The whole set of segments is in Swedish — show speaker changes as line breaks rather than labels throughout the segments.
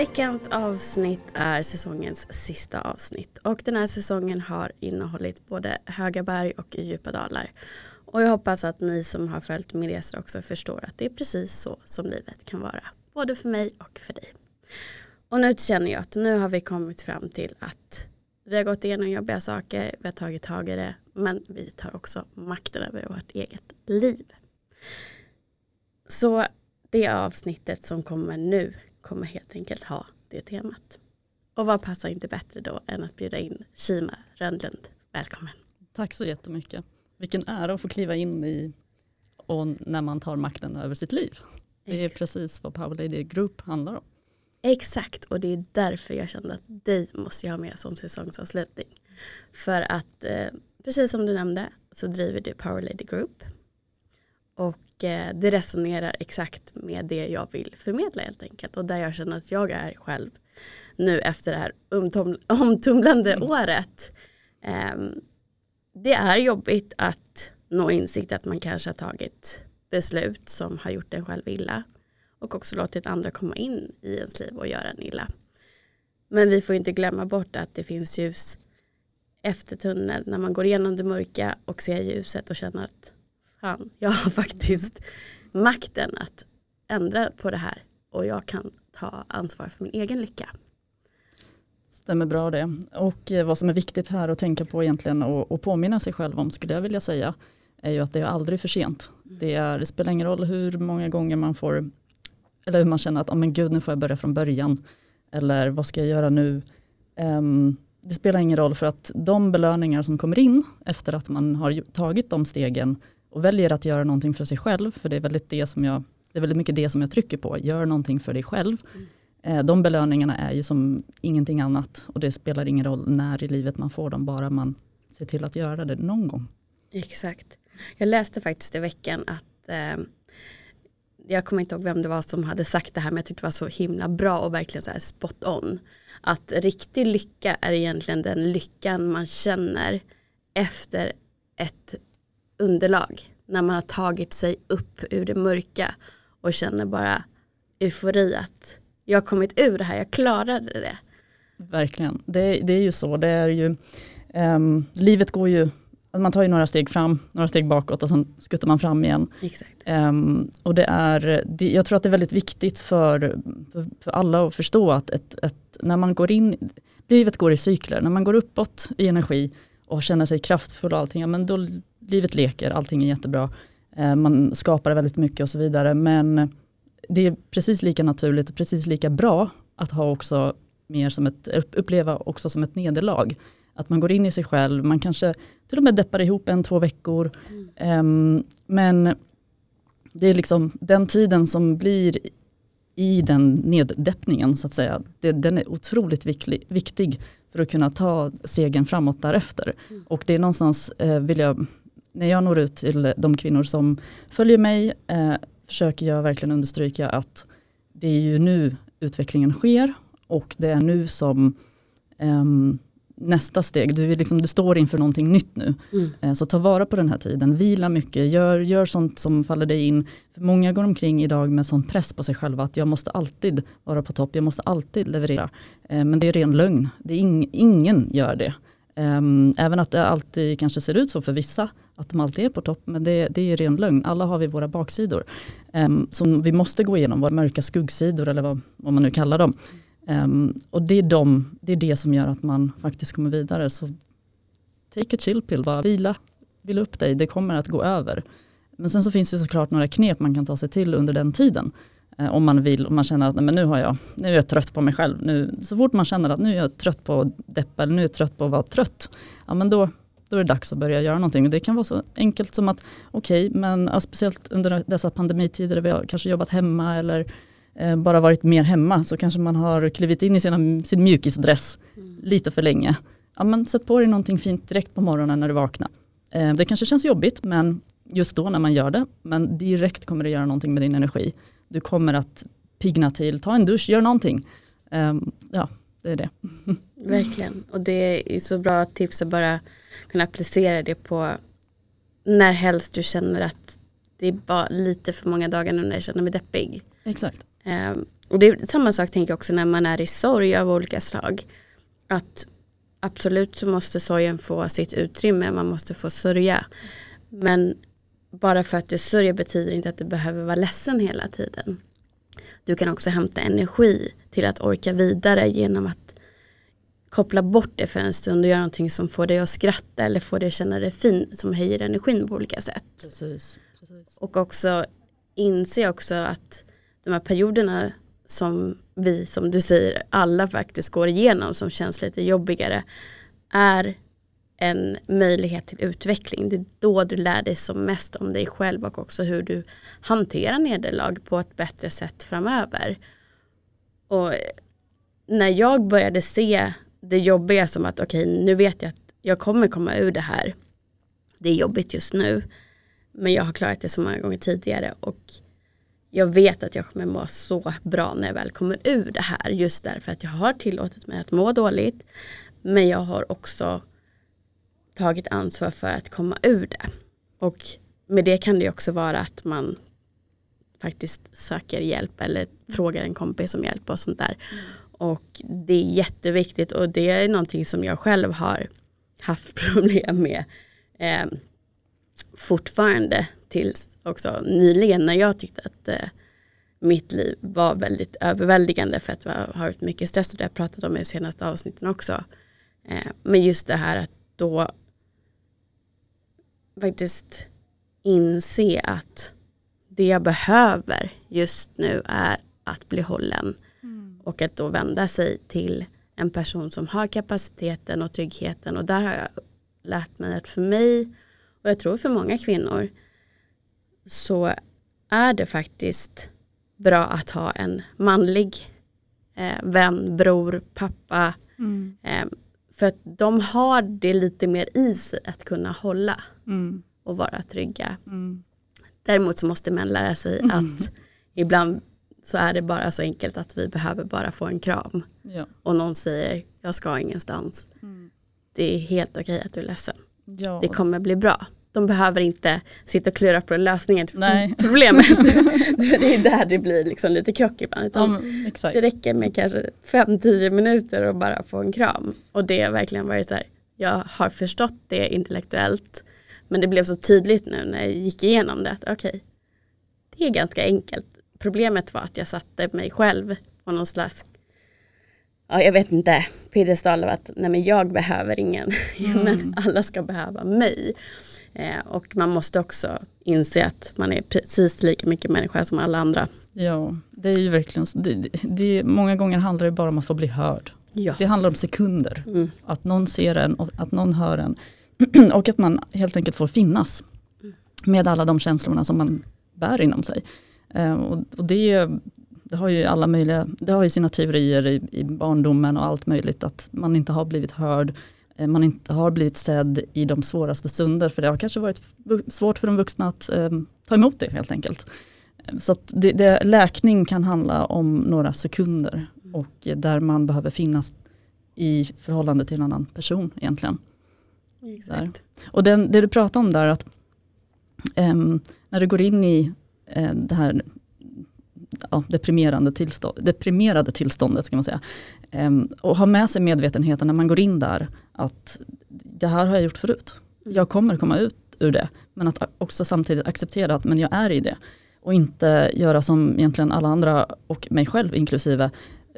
Veckans avsnitt är säsongens sista avsnitt och den här säsongen har innehållit både höga berg och djupa dalar. Och jag hoppas att ni som har följt min resa också förstår att det är precis så som livet kan vara. Både för mig och för dig. Och nu känner jag att nu har vi kommit fram till att vi har gått igenom jobbiga saker, vi har tagit tag i det, men vi tar också makten över vårt eget liv. Så det avsnittet som kommer nu kommer helt enkelt ha det temat. Och vad passar inte bättre då än att bjuda in Shima Rönnlund. Välkommen.
Tack så jättemycket. Vilken ära att få kliva in i och när man tar makten över sitt liv. Det är precis vad Power Lady Group handlar om.
Exakt och det är därför jag kände att dig måste jag ha med som säsongsavslutning. För att eh, precis som du nämnde så driver du Power Lady Group och eh, det resonerar exakt med det jag vill förmedla helt enkelt. Och där jag känner att jag är själv nu efter det här omtumlande mm. året. Eh, det är jobbigt att nå insikt att man kanske har tagit beslut som har gjort en själv illa. Och också låtit andra komma in i ens liv och göra en illa. Men vi får inte glömma bort att det finns ljus efter tunneln när man går igenom det mörka och ser ljuset och känner att fan, jag har faktiskt makten att ändra på det här och jag kan ta ansvar för min egen lycka.
Stämmer bra det. Och eh, vad som är viktigt här att tänka på egentligen och, och påminna sig själv om skulle jag vilja säga är ju att det är aldrig för sent. Det, är, det spelar ingen roll hur många gånger man får eller hur man känner att oh, men gud nu får jag börja från början eller vad ska jag göra nu. Um, det spelar ingen roll för att de belöningar som kommer in efter att man har tagit de stegen och väljer att göra någonting för sig själv, för det är väldigt, det som jag, det är väldigt mycket det som jag trycker på, gör någonting för dig själv. Mm. Eh, de belöningarna är ju som ingenting annat och det spelar ingen roll när i livet man får dem, bara man ser till att göra det någon gång.
Exakt. Jag läste faktiskt i veckan att eh, jag kommer inte ihåg vem det var som hade sagt det här men jag tyckte det var så himla bra och verkligen så här spot on. Att riktig lycka är egentligen den lyckan man känner efter ett underlag. När man har tagit sig upp ur det mörka och känner bara eufori att jag har kommit ur det här, jag klarade det.
Verkligen, det, det är ju så. Det är ju, um, livet går ju, man tar ju några steg fram, några steg bakåt och sen skuttar man fram igen.
Exakt.
Um, och det är, det, jag tror att det är väldigt viktigt för, för, för alla att förstå att ett, ett, när man går in, livet går i cykler, när man går uppåt i energi och känner sig kraftfull och allting, ja, men då livet leker, allting är jättebra. Eh, man skapar väldigt mycket och så vidare. Men det är precis lika naturligt och precis lika bra att ha också mer som ett, uppleva också som ett nederlag. Att man går in i sig själv, man kanske till och med deppar ihop en, två veckor. Mm. men det är liksom den tiden som blir i den neddeppningen så att säga, det, den är otroligt viktig, viktig för att kunna ta segern framåt därefter. Mm. Och det är någonstans, eh, vill jag när jag når ut till de kvinnor som följer mig eh, försöker jag verkligen understryka att det är ju nu utvecklingen sker och det är nu som eh, nästa steg, du, liksom, du står inför någonting nytt nu. Mm. Eh, så ta vara på den här tiden, vila mycket, gör, gör sånt som faller dig in. För många går omkring idag med sån press på sig själva att jag måste alltid vara på topp, jag måste alltid leverera. Eh, men det är ren lögn, det är ing, ingen gör det. Um, även att det alltid kanske ser ut så för vissa, att de alltid är på topp, men det, det är ren lögn. Alla har vi våra baksidor. Um, som vi måste gå igenom, våra mörka skuggsidor eller vad, vad man nu kallar dem. Um, och det är, de, det är det som gör att man faktiskt kommer vidare. Så take a chill pill, bara vila, vila upp dig, det kommer att gå över. Men sen så finns det såklart några knep man kan ta sig till under den tiden. Eh, om man vill, om man känner att nej, men nu, har jag, nu är jag trött på mig själv. Nu, så fort man känner att nu är jag trött på att deppa eller nu är jag trött på att vara trött. Ja, men då, då är det dags att börja göra någonting. Det kan vara så enkelt som att, okej, okay, men ja, speciellt under dessa pandemitider där vi har kanske jobbat hemma eller eh, bara varit mer hemma så kanske man har klivit in i sina, sin mjukisdress mm. lite för länge. Ja, men sätt på dig någonting fint direkt på morgonen när du vaknar. Eh, det kanske känns jobbigt men just då när man gör det, men direkt kommer det göra någonting med din energi du kommer att pigna till, ta en dusch, gör någonting. Um, ja, det är det.
Verkligen, och det är så bra tips att bara kunna applicera det på när helst du känner att det är bara lite för många dagar nu när jag känner mig deppig.
Exakt.
Eh, och det är samma sak tänker jag också när man är i sorg av olika slag. Att absolut så måste sorgen få sitt utrymme, man måste få sörja. Men bara för att du sörjer betyder inte att du behöver vara ledsen hela tiden. Du kan också hämta energi till att orka vidare genom att koppla bort det för en stund och göra någonting som får dig att skratta eller får dig att känna dig fin som höjer energin på olika sätt.
Precis, precis.
Och också inse också att de här perioderna som vi, som du säger, alla faktiskt går igenom som känns lite jobbigare är en möjlighet till utveckling. Det är då du lär dig som mest om dig själv och också hur du hanterar nederlag på ett bättre sätt framöver. Och när jag började se det jobbiga som att okej, okay, nu vet jag att jag kommer komma ur det här. Det är jobbigt just nu, men jag har klarat det så många gånger tidigare och jag vet att jag kommer må så bra när jag väl kommer ur det här just därför att jag har tillåtit mig att må dåligt men jag har också tagit ansvar för att komma ur det. Och med det kan det också vara att man faktiskt söker hjälp eller frågar en kompis om hjälp och sånt där. Mm. Och det är jätteviktigt och det är någonting som jag själv har haft problem med eh, fortfarande tills också nyligen när jag tyckte att eh, mitt liv var väldigt överväldigande för att jag har haft mycket stress och det har jag pratat om i de senaste avsnitten också. Eh, men just det här att då faktiskt inse att det jag behöver just nu är att bli hållen mm. och att då vända sig till en person som har kapaciteten och tryggheten och där har jag lärt mig att för mig och jag tror för många kvinnor så är det faktiskt bra att ha en manlig eh, vän, bror, pappa. Mm. Eh, för att de har det lite mer i sig att kunna hålla mm. och vara trygga. Mm. Däremot så måste män lära sig mm. att ibland så är det bara så enkelt att vi behöver bara få en kram. Ja. Och någon säger jag ska ingenstans. Mm. Det är helt okej att du är ledsen. Ja. Det kommer bli bra de behöver inte sitta och klura på lösningen till Nej. problemet. det är där det blir liksom lite krock ibland. Utan ja, det räcker med kanske 5-10 minuter och bara få en kram. Och det har verkligen varit så här, jag har förstått det intellektuellt men det blev så tydligt nu när jag gick igenom det att okej, okay, det är ganska enkelt. Problemet var att jag satte mig själv på någon slags ja, jag vet inte, piedestal av att nej men jag behöver ingen, mm. men alla ska behöva mig. Eh, och man måste också inse att man är precis lika mycket människa som alla andra.
Ja, det är ju verkligen så. Det, det, många gånger handlar det bara om att få bli hörd. Ja. Det handlar om sekunder. Mm. Att någon ser en och att någon hör en. och att man helt enkelt får finnas med alla de känslorna som man bär inom sig. Eh, och, och det, det har ju alla möjliga, det har ju sina teorier i, i barndomen och allt möjligt att man inte har blivit hörd Eh, man inte har blivit sedd i de svåraste stunder för det har kanske varit svårt för de vuxna att eh, ta emot det helt enkelt. Eh, så det, det, läkning kan handla om några sekunder och där man behöver finnas i förhållande till en annan person egentligen.
Exakt.
Och den, det du pratar om där att eh, när du går in i eh, det här ja, deprimerande tillstånd, deprimerade tillståndet ska man säga. Um, och ha med sig medvetenheten när man går in där att det här har jag gjort förut. Mm. Jag kommer komma ut ur det. Men att också samtidigt acceptera att men jag är i det. Och inte göra som egentligen alla andra och mig själv inklusive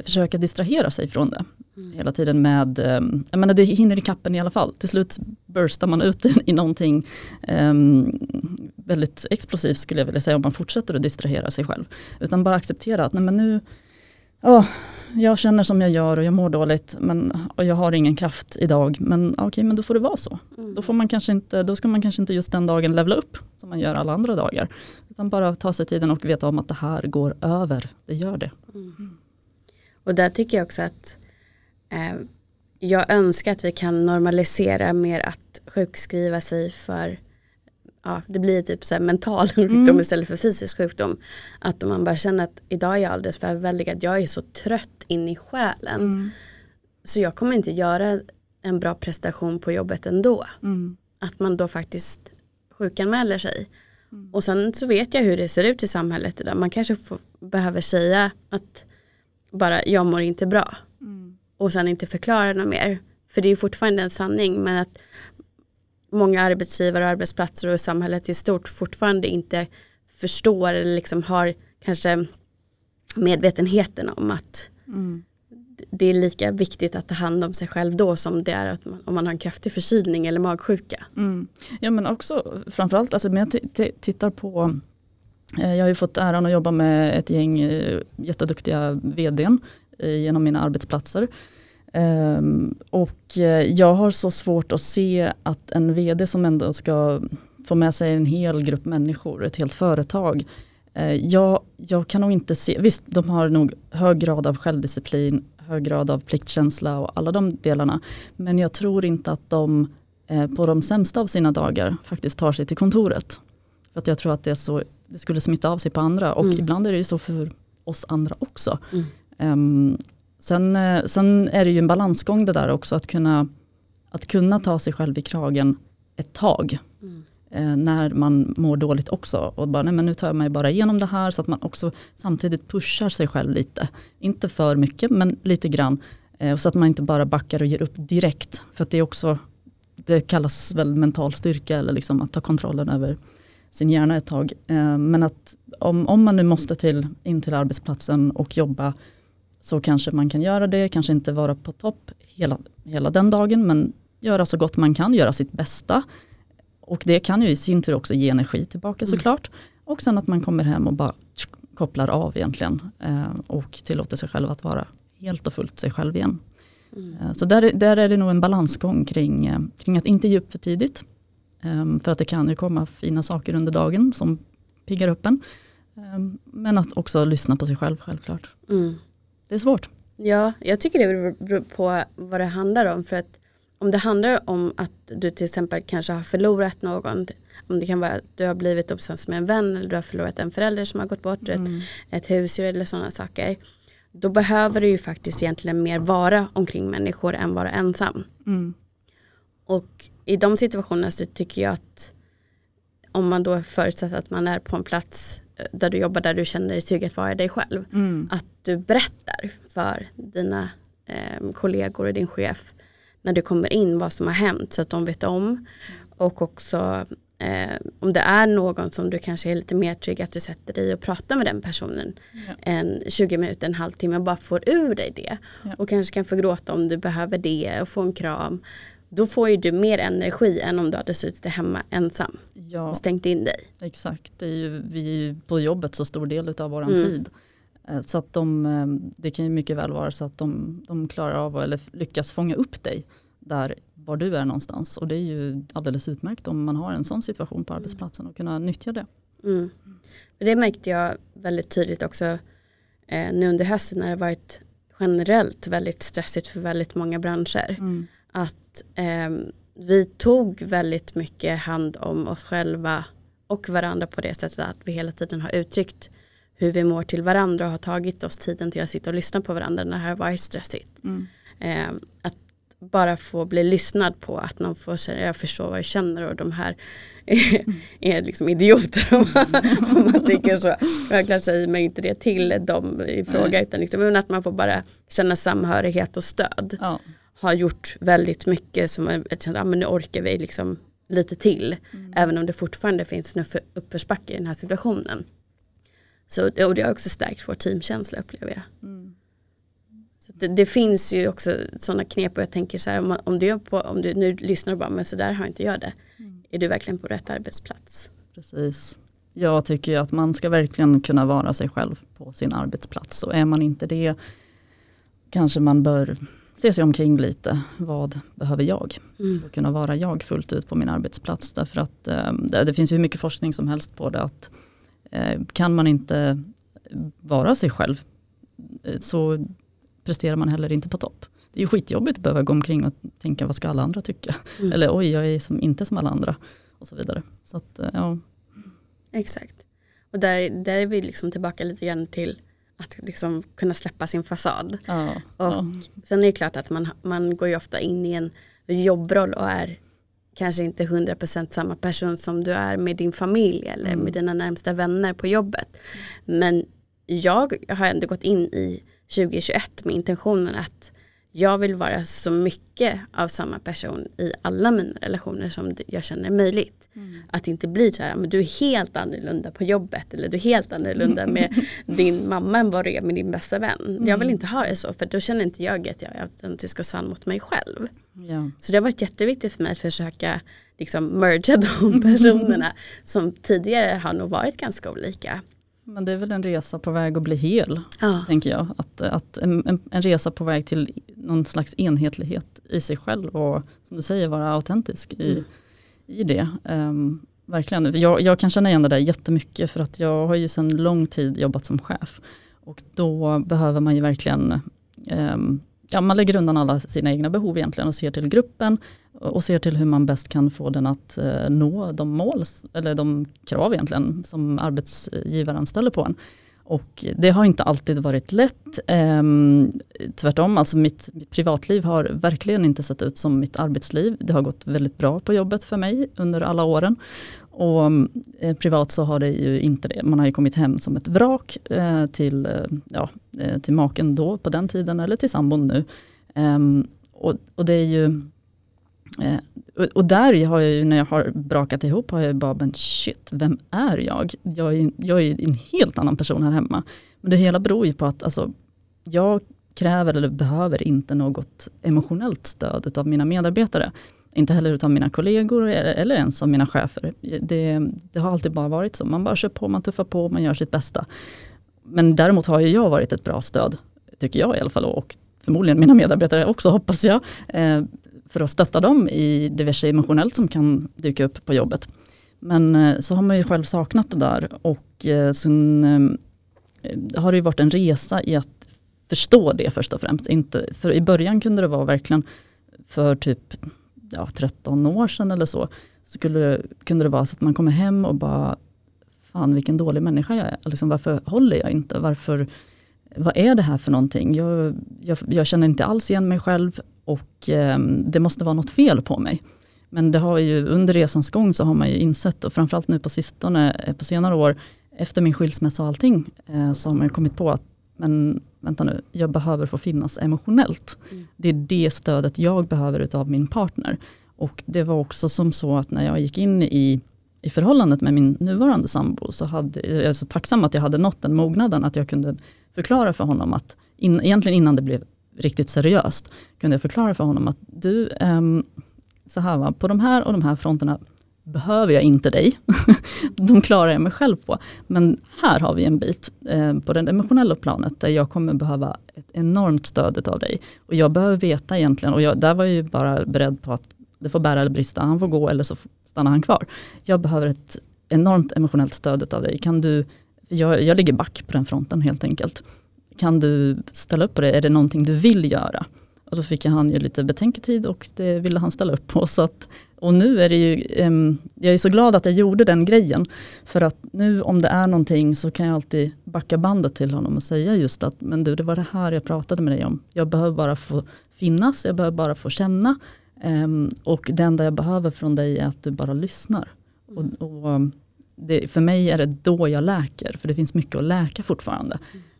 försöka distrahera sig från det. Mm. Hela tiden med, um, jag menar det hinner i kappen i alla fall. Till slut burstar man ut i någonting um, väldigt explosivt skulle jag vilja säga om man fortsätter att distrahera sig själv. Utan bara acceptera att nej men nu, oh, jag känner som jag gör och jag mår dåligt men, och jag har ingen kraft idag. Men okej, okay, men då får det vara så. Mm. Då, får man kanske inte, då ska man kanske inte just den dagen levla upp som man gör alla andra dagar. Utan bara ta sig tiden och veta om att det här går över. Det gör det. Mm.
Och där tycker jag också att eh, jag önskar att vi kan normalisera mer att sjukskriva sig för ja, det blir typ så mental sjukdom mm. istället för fysisk sjukdom. Att om man bara känner att idag är jag alldeles för överväldigad, jag är så trött in i själen. Mm. Så jag kommer inte göra en bra prestation på jobbet ändå. Mm. Att man då faktiskt sjukanmäler sig.
Mm.
Och sen så vet jag hur det ser ut i samhället idag. Man kanske får, behöver säga att bara jag mår inte bra
Mm.
och sen inte förklara något mer. För det är fortfarande en sanning men att många arbetsgivare och arbetsplatser och samhället i stort fortfarande inte förstår eller liksom har kanske medvetenheten om att
Mm.
det är lika viktigt att ta hand om sig själv då som det är att man, om man har en kraftig förkylning eller magsjuka.
Mm. Ja men också framförallt, alltså, när jag tittar på, Eh, jag har ju fått äran att jobba med ett gäng eh, jätteduktiga vdn eh, genom mina arbetsplatser. Ehm, och jag har så svårt att se att en vd som ändå ska få med sig en hel grupp människor, ett helt företag. Jag, jag kan nog inte se, visst de har nog hög grad av självdisciplin, hög grad av pliktkänsla och alla de delarna. Men jag tror inte att de på de sämsta av sina dagar faktiskt tar sig till kontoret. För att jag tror att det, är så, det skulle smitta av sig på andra och
Mm.
ibland är det ju så för oss andra också.
Mm.
Ehm, sen, eh, sen är det ju en balansgång det där också att kunna, att kunna ta sig själv i kragen ett tag
Mm.
eh, när man mår dåligt också. Och bara, nej men nu tar jag mig bara igenom det här så att man också samtidigt pushar sig själv lite. Inte för mycket men lite grann. Eh, så att man inte bara backar och ger upp direkt. För att det är också, det kallas väl mental styrka eller liksom att ta kontrollen över sin hjärna ett tag. Eh, men att om, om man nu måste till, in till arbetsplatsen och jobba så kanske man kan göra det, kanske inte vara på topp hela, hela den dagen men göra så gott man kan, göra sitt bästa. Och det kan ju i sin tur också ge energi tillbaka
Mm.
såklart. Och sen att man kommer hem och bara kopplar av egentligen eh, och tillåter sig själv att vara helt och fullt sig själv igen.
Mm.
Eh, Så där, där är det nog en balansgång kring, kring att inte ge upp för tidigt. Eh, För att det kan ju komma fina saker under dagen som piggar upp en. Eh, Men att också lyssna på sig själv självklart.
Mm.
Det är svårt.
Ja, jag tycker det beror- på vad det handlar om. För att om det handlar om att du till exempel kanske har förlorat någon, om det kan vara att du har blivit uppsams med en vän eller du har förlorat en förälder som har gått bort, ett,
Mm.
ett husdjur eller sådana saker. Då behöver du ju faktiskt egentligen mer vara omkring människor än vara ensam.
Mm.
Och i de situationerna så tycker jag att om man då förutsätter att man är på en plats eh, där du jobbar där du känner dig trygg att vara dig själv.
Mm.
Att du berättar för dina eh, kollegor och din chef när du kommer in vad som har hänt så att de vet om. Och också eh, om det är någon som du kanske är lite mer trygg att du sätter dig och pratar med den personen
Ja.
en 20 minuter, en halvtimme och bara får ur dig det.
Ja.
Och kanske kan få gråta om du behöver det och få en kram. Då får ju du mer energi än om du hade suttit hemma ensam
Ja,
och stängt in dig.
exakt. Det är ju, vi på jobbet så stor del av vår
Mm.
tid. Eh, Så att de, eh, det kan ju mycket väl vara så att de, de klarar av eller lyckas fånga upp dig där var du är någonstans. Och det är ju alldeles utmärkt om man har en sån situation på arbetsplatsen och kunna nyttja det.
Mm. Det märkte jag väldigt tydligt också eh, nu under hösten när det varit generellt väldigt stressigt för väldigt många branscher.
Mm.
Att eh, vi tog väldigt mycket hand om oss själva och varandra på det sättet att vi hela tiden har uttryckt hur vi mår till varandra och har tagit oss tiden till att sitta och lyssna på varandra när det har varit stressigt.
Mm.
Eh, att bara få bli lyssnad på att någon får säga jag förstår vad du känner och de här är, är liksom idioter om man, om man tänker så. Självklart säger man inte det till dem i fråga
Nej.
utan liksom, att man får bara känna samhörighet och stöd
Ja.
Har gjort väldigt mycket som jag känner, ja, men nu orkar vi liksom lite till.
Mm.
Även om det fortfarande finns en uppför- uppförsbacke i den här situationen. Så, och det har också stärkt vår teamkänsla upplever jag.
Mm.
Så det, det finns ju också sådana knep och jag tänker så här om, om, du, på, om du nu lyssnar och bara men så där har inte jag det.
Mm.
Är du verkligen på rätt arbetsplats?
Precis. Jag tycker ju att man ska verkligen kunna vara sig själv på sin arbetsplats. Och är man inte det kanske man bör se sig omkring lite. Vad behöver jag?
Mm.
För att kunna vara jag fullt ut på min arbetsplats. Därför att eh, det, det finns ju hur mycket forskning som helst på det. att eh, Kan man inte vara sig själv eh, så presterar man heller inte på topp. Det är ju skitjobbigt att behöva gå omkring och tänka vad ska alla andra tycka?
Mm.
Eller oj, jag är som, inte som alla andra. Och så vidare. Så att, ja.
Exakt. Och där, där är vi liksom tillbaka lite grann till att liksom kunna släppa sin fasad.
Ja,
Och
ja.
Sen är det klart att man, man går ju ofta in i en jobbroll och är kanske inte 100% samma person som du är med din familj eller
Mm.
med dina närmsta vänner på jobbet. Men jag har ändå gått in i 2021 med intentionen att jag vill vara så mycket av samma person i alla mina relationer som det- jag känner är möjligt. Att inte bli så här, men du är helt annorlunda på jobbet eller du är helt annorlunda med din mamma än vad du är med din bästa vän. Jag vill inte ha det så för då känner inte jag att jag är autentisk och sann mot mig själv.
Ja.
Så det har varit jätteviktigt för mig att försöka liksom merga de personerna som tidigare har nog varit ganska olika.
Men det är väl en resa på väg att bli hel,
Ja.
tänker jag. Att, att en, en, resa på väg till någon slags enhetlighet i sig själv och som du säger vara autentisk i,
Mm.
i det. Ehm, verkligen. Jag, jag kan känna igen det där jättemycket för att jag har ju sedan lång tid jobbat som chef. Och då behöver man ju verkligen ehm, Ja, man lägger undan alla sina egna behov egentligen och ser till gruppen och ser till hur man bäst kan få den att eh, nå de mål, eller de krav egentligen som arbetsgivaren ställer på en. Och det har inte alltid varit lätt. Ehm, tvärtom, alltså mitt, mitt privatliv har verkligen inte sett ut som mitt arbetsliv. Det har gått väldigt bra på jobbet för mig under alla åren. Och mm, eh, privat så har det ju inte det. Man har ju kommit hem som ett vrak eh, till, eh, ja, eh, till maken då på den tiden eller till sambon nu. Ehm, och, och det är ju eh, och, och där har jag ju, när jag har brakat ihop, har jag ju bara, men shit, vem är jag? Jag är, jag är en helt annan person här hemma. Men det hela beror ju på att alltså, jag kräver eller behöver inte något emotionellt stöd av mina medarbetare. Inte heller utan mina kollegor eller ens av mina chefer. Det, det har alltid bara varit så. Man bara kör på, man tuffar på, man gör sitt bästa. Men däremot har ju jag varit ett bra stöd, tycker jag i alla fall, och förmodligen mina medarbetare också hoppas jag, eh, för att stötta dem i diverse emotionellt som kan dyka upp på jobbet. Men eh, så har man ju själv saknat det där och eh, sen har det ju varit en resa i att förstå det först och främst. Inte, för i början kunde det vara verkligen för typ ja, 13 år sedan eller så, skulle, kunde det vara så att man kommer hem och bara, fan vilken dålig människa jag är. Liksom, varför håller jag inte? Varför, vad är det här för någonting? Jag, jag, jag känner inte alls igen mig själv och eh, det måste vara något fel på mig. Men det har ju, under resans gång så har man ju insett, och framförallt nu på sistone, eh, på senare år, efter min skilsmässa och allting, eh, så har man ju kommit på att men vänta nu, jag behöver få finnas emotionellt.
Mm.
Det är det stödet jag behöver utav min partner. Och det var också som så att när jag gick in i, i förhållandet med min nuvarande sambo så hade, jag är så tacksam att jag hade nått den mognaden att jag kunde förklara för honom att, in, egentligen innan det blev riktigt seriöst, kunde jag förklara för honom att du, ehm, så här va, på de här och de här fronterna behöver jag inte dig. de klarar jag mig själv på. Men här har vi en bit eh, på det emotionella planet där jag kommer behöva ett enormt stöd av dig. Och jag behöver veta egentligen, och jag, där var jag ju bara beredd på att det får bära eller brista, han får gå eller så stannar han kvar. Jag behöver ett enormt emotionellt stöd av dig. Kan du, jag, jag ligger back på den fronten helt enkelt. Kan du ställa upp på det? Är det någonting du vill göra? Och då fick han ju lite betänketid och det ville han ställa upp på. Så att, och nu är det ju, um, jag är så glad att jag gjorde den grejen. För att nu om det är någonting så kan jag alltid backa bandet till honom och säga just att, men du det var det här jag pratade med dig om. Jag behöver bara få finnas, jag behöver bara få känna. Um, och det enda jag behöver från dig är att du bara lyssnar. Och, och det, för mig är det då jag läker, för det finns mycket att läka fortfarande.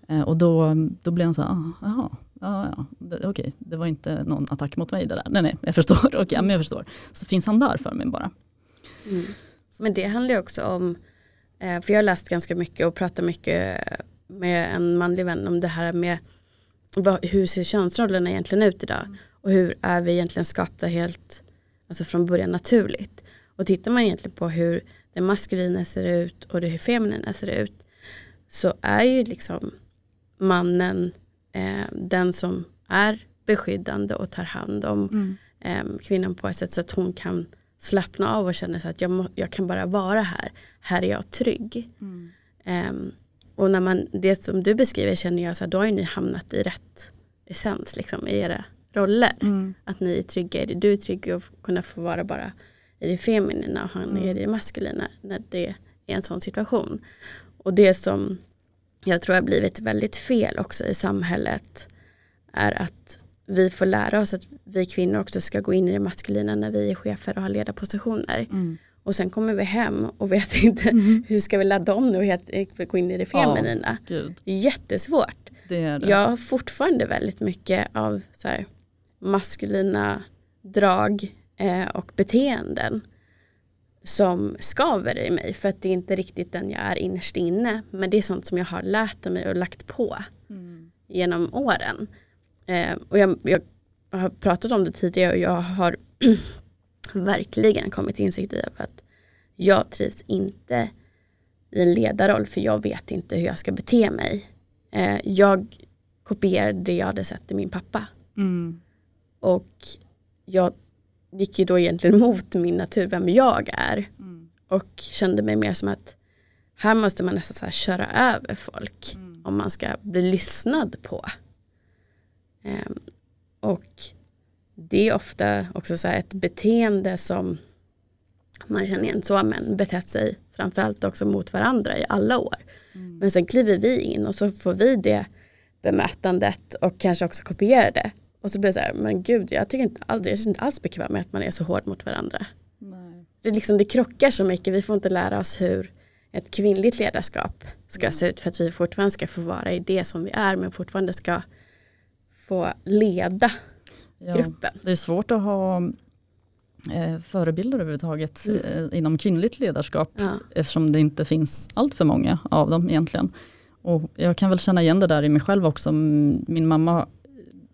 Mm. och då, då blir han så här, ah, ja, ja, okej, okay. det var inte någon attack mot mig det där. Nej, nej, jag förstår, okay, men jag förstår. Så finns han där för mig bara.
Mm. Men det handlar ju också om, för jag har läst ganska mycket och pratat mycket med en manlig vän om det här med vad, hur ser könsrollerna egentligen ut idag? Mm. Och hur är vi egentligen skapta helt, alltså från början naturligt? Och tittar man egentligen på hur det maskulina ser ut och det hur feminina ser ut så är ju liksom mannen eh, den som är beskyddande och tar hand om mm. eh, kvinnan på ett sätt så att hon kan slappna av och känna sig att jag, må, jag kan bara vara här, här är jag trygg. Mm. Eh, och när man, det som du beskriver känner jag så här, då har ju ni hamnat i rätt essens liksom, i era roller. Mm. Att ni är trygga i det, du är trygg och kunna få vara bara i det feminina och han mm. är i det maskulina när det är en sån situation. Och det som jag tror har blivit väldigt fel också i samhället är att vi får lära oss att vi kvinnor också ska gå in i det maskulina när vi är chefer och har ledarpositioner.
Mm.
Och sen kommer vi hem och vet inte
Mm.
hur ska vi ladda om nu och helt- gå in i det feminina.
Gud,
Det är jättesvårt.
det är det.
Jag har fortfarande väldigt mycket av så här, maskulina drag eh, och beteenden som skaver i mig för att det är inte riktigt den jag är innerst inne. Men det är sånt som jag har lärt mig och lagt på
Mm.
genom åren. Eh, och jag, jag har pratat om det tidigare och jag har verkligen kommit till insikt i att jag trivs inte i en ledarroll för jag vet inte hur jag ska bete mig. Eh, jag kopierade det jag hade sett i min pappa
Mm.
och jag gick ju då egentligen mot min natur, vem jag är
Mm.
och kände mig mer som att här måste man nästan så här köra över folk
Mm.
om man ska bli lyssnad på. Ehm, och det är ofta också så ett beteende som man känner igen så män betett sig framförallt också mot varandra i alla år.
Mm.
Men sen kliver vi in och så får vi det bemötandet och kanske också kopierar det. Och så blir det så här, men gud jag tycker inte alls, jag känner inte alls bekväm med att man är så hård mot varandra.
Nej.
Det, är liksom, det krockar så mycket, vi får inte lära oss hur ett kvinnligt ledarskap ska se ut för att vi fortfarande ska få vara i det som vi är men fortfarande ska få leda
Ja.
gruppen.
Det är svårt att ha eh, förebilder överhuvudtaget eh, inom kvinnligt ledarskap
Ja.
eftersom det inte finns allt för många av dem egentligen. Och jag kan väl känna igen det där i mig själv också. Min mamma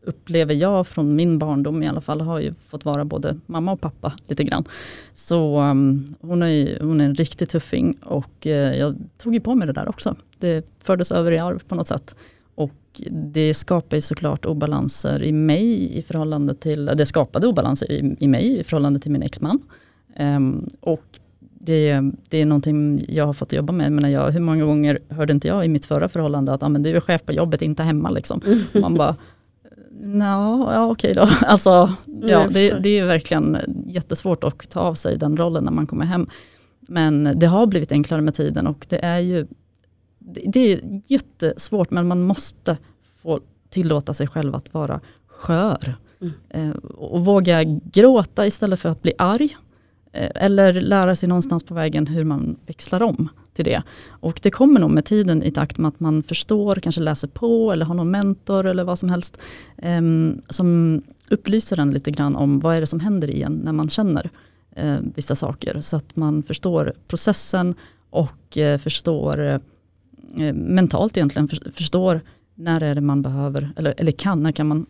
upplever jag från min barndom i alla fall har ju fått vara både mamma och pappa lite grann. Så um, hon, är, ju- hon är en riktig tuffing och eh, jag tog ju på mig det där också. Det fördes över i arv på något sätt. Och det skapar ju såklart obalanser i mig i förhållande till, det skapade obalanser i, i mig i förhållande till min exman. Ehm, och det, det är någonting jag har fått jobba med. Men jag, hur många gånger hörde inte jag i mitt förra förhållande att ah, men du är chef på jobbet, inte hemma. Liksom. Man bara, "Nja, ja okej då. Alltså, ja, det, det är verkligen jättesvårt att ta av sig den rollen när man kommer hem. Men det har blivit enklare med tiden och det är ju det, det är jättesvårt men man måste få tillåta sig själv att vara skör.
Mm.
Eh, och våga gråta istället för att bli arg. Eh, eller lära sig någonstans på vägen hur man växlar om till det. Och det kommer nog med tiden i takt med att man förstår, kanske läser på eller har någon mentor eller vad som helst. ehm, som upplyser en lite grann om vad är det som händer i en när man känner eh, vissa saker. Så att man förstår processen och eh, förstår eh, mentalt egentligen, för, förstår när är det man behöver, eller, eller kan, när kan man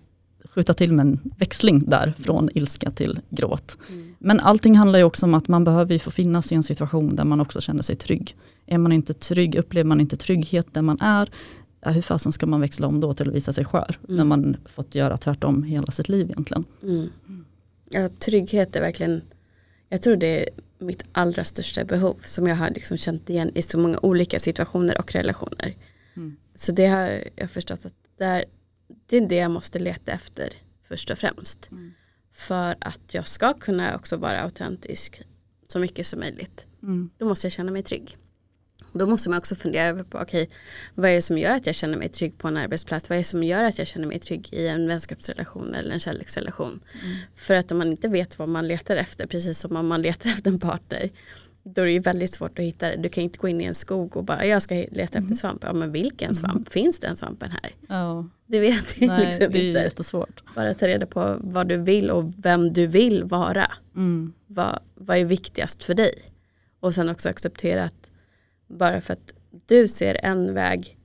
skjuta till med en växling där från ilska till gråt.
Mm.
Men allting handlar ju också om att man behöver ju få finnas i en situation där man också känner sig trygg. Är man inte trygg, upplever man inte trygghet där man är, ja, hur fasen ska man växla om då till att visa sig skör?
Mm.
När man fått göra tvärtom hela sitt liv egentligen.
Mm. Ja, trygghet är verkligen, jag tror det är mitt allra största behov som jag har liksom känt igen i så många olika situationer och relationer.
Mm.
Så det har jag förstått att det är, det är det jag måste leta efter först och främst.
Mm.
För att jag ska kunna också vara autentisk så mycket som möjligt.
Mm.
Då måste jag känna mig trygg. Då måste man också fundera över på okej, vad är det som gör att jag känner mig trygg på en arbetsplats? Vad är det som gör att jag känner mig trygg i en vänskapsrelation eller en kärleksrelation?
Mm.
För att om man inte vet vad man letar efter, precis som om man letar efter en partner, då är det ju väldigt svårt att hitta det. Du kan inte gå in i en skog och bara, jag ska leta efter svamp. Ja men vilken svamp? Finns den svampen här?
Ja,
Det vet jag
nej,
liksom
det är
inte.
jättesvårt.
Bara ta reda på vad du vill och vem du vill vara.
Mm.
Vad, vad är viktigast för dig? Och sen också acceptera att bara för att du ser en väg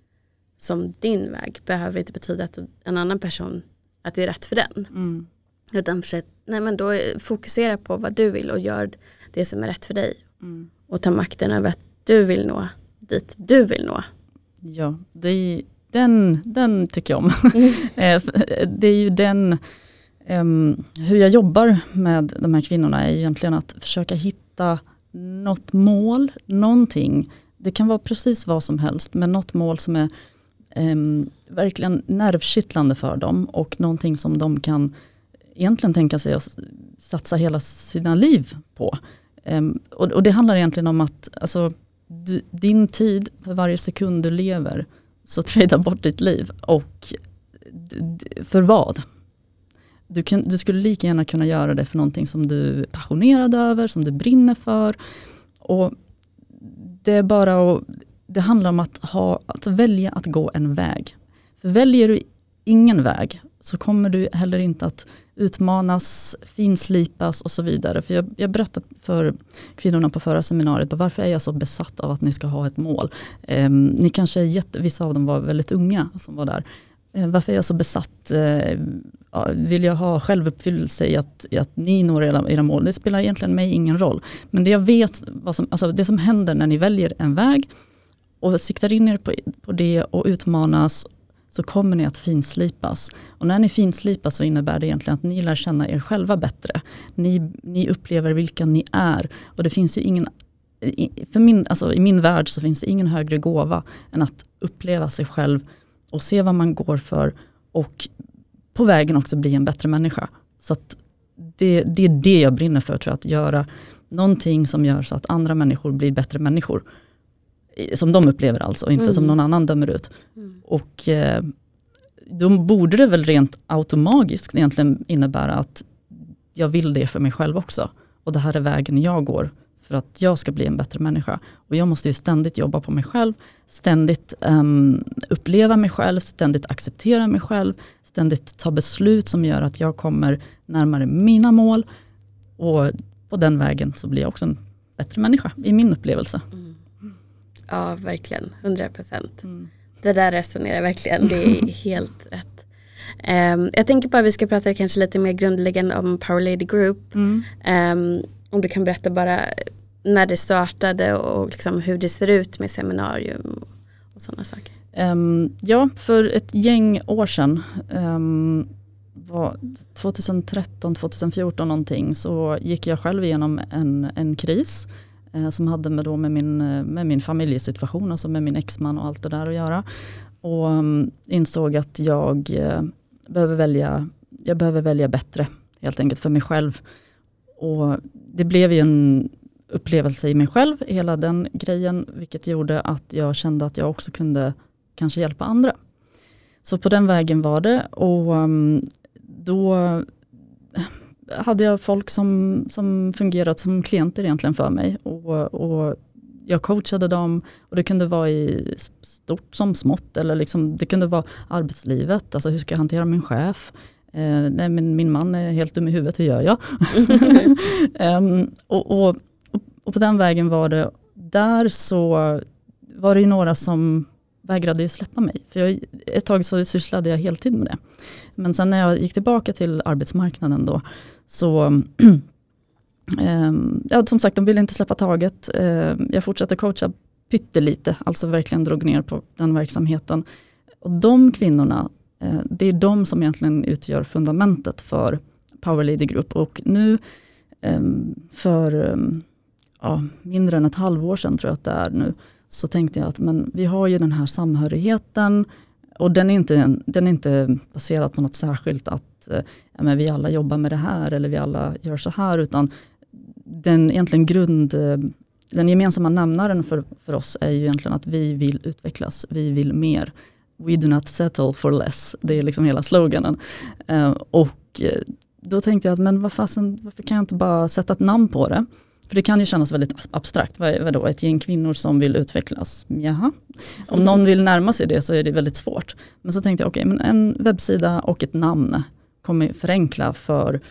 som din väg behöver inte betyda att en annan person, att det är rätt för den.
Mm.
Utan försök, nej men då fokusera på vad du vill och gör det som är rätt för dig.
Mm.
Och ta makten över att du vill nå dit du vill nå.
Ja, det är, den, den tycker jag om. Eh, det är ju den, ehm, hur jag jobbar med de här kvinnorna är egentligen att försöka hitta något mål, någonting. Det kan vara precis vad som helst, men något mål som är ehm, verkligen nervkittlande för dem och någonting som de kan egentligen tänka sig att satsa hela sina liv på. Ehm, och, och det handlar egentligen om att alltså, du, din tid för varje sekund du lever så tradar bort ditt liv och för vad? du, kan, du skulle lika gärna kunna göra det för någonting som du är passionerad över, som du brinner för. Och det är bara att, det handlar om att, ha, att välja att gå en väg. För väljer du ingen väg så kommer du heller inte att utmanas, finslipas och så vidare. För jag, jag berättade för kvinnorna på förra seminariet, varför är jag så besatt av att ni ska ha ett mål? Eh, ni kanske är jätte, vissa av dem var väldigt unga som var där. Eh, varför är jag så besatt? Eh, vill jag ha självuppfyllelse i att, i att ni når era, era mål? Det spelar egentligen mig ingen roll. Men det jag vet, vad som, alltså det som händer när ni väljer en väg och siktar in er på, på det och utmanas så kommer ni att finslipas. Och när ni finslipas så innebär det egentligen att ni lär känna er själva bättre. Ni, ni upplever vilka ni är. Och det finns ju ingen, för min, alltså I min värld så finns det ingen högre gåva än att uppleva sig själv och se vad man går för och på vägen också bli en bättre människa. Så det, det, är det jag brinner för, tror jag, att göra någonting som gör så att andra människor blir bättre människor. Som de upplever alltså, inte mm. som någon annan dömer ut. Mm. Och eh, då borde det väl rent automatiskt egentligen innebära att jag vill det för mig själv också. Och det här är vägen jag går för att jag ska bli en bättre människa. Och jag måste ju ständigt jobba på mig själv, ständigt um, uppleva mig själv, ständigt acceptera mig själv, ständigt ta beslut som gör att jag kommer närmare mina mål. Och på den vägen så blir jag också en bättre människa i min upplevelse. Mm.
Ja, verkligen. 100 procent. Mm. Det där resonerar verkligen. Det är helt rätt. Um, jag tänker bara att vi ska prata kanske lite mer grundläggande om Power Lady Group. Mm. Um, om du kan berätta bara när det startade och liksom hur det ser ut med seminarium och sådana saker.
Um, ja, för ett gäng år sedan, um, 2013-2014 någonting, så gick jag själv igenom en, en kris Eh, som hade med, då med, min, eh, med min familjesituation, alltså med min exman och allt det där att göra. Och mm, insåg att jag eh, behöver välja, jag behöver välja bättre helt enkelt för mig själv. Och det blev ju en upplevelse i mig själv, hela den grejen, vilket gjorde att jag kände att jag också kunde kanske hjälpa andra. Så på den vägen var det och mm, då hade jag folk som, som fungerat som klienter egentligen för mig. Och, och jag coachade dem och det kunde vara i stort som smått eller liksom, det kunde vara arbetslivet, alltså hur ska jag hantera min chef? Eh, nej men min man är helt dum i huvudet, hur gör jag? um, och, och, och, på den vägen var det, där så var det några som vägrade ju släppa mig. För jag, ett tag så sysslade jag heltid med det. Men sen när jag gick tillbaka till arbetsmarknaden då, så eh, ja, som sagt, de ville inte släppa taget. Eh, jag fortsatte coacha pyttelite, alltså verkligen drog ner på den verksamheten. Och de kvinnorna Eh, det är de som egentligen utgör fundamentet för Power Lady Group och nu ehm, för ehm, ja, mindre än ett halvår sedan tror jag att det är nu, så tänkte jag att men vi har ju den här samhörigheten och den är inte, den är inte baserad på något särskilt att ja, men vi alla jobbar med det här eller vi alla gör så här utan den egentligen grund, eh, den gemensamma nämnaren för, för oss är ju egentligen att vi vill utvecklas, vi vill mer. We do not settle for less. Det är liksom hela sloganen. Eh, och då tänkte jag att men vad fasen, varför kan jag inte bara sätta ett namn på det? För det kan ju kännas väldigt abstrakt. Vad, vadå, ett gäng kvinnor som vill utvecklas? Jaha. Om någon vill närma sig det så är det väldigt svårt. Men så tänkte jag, okej, okay, men en webbsida och ett namn kommer förenkla för,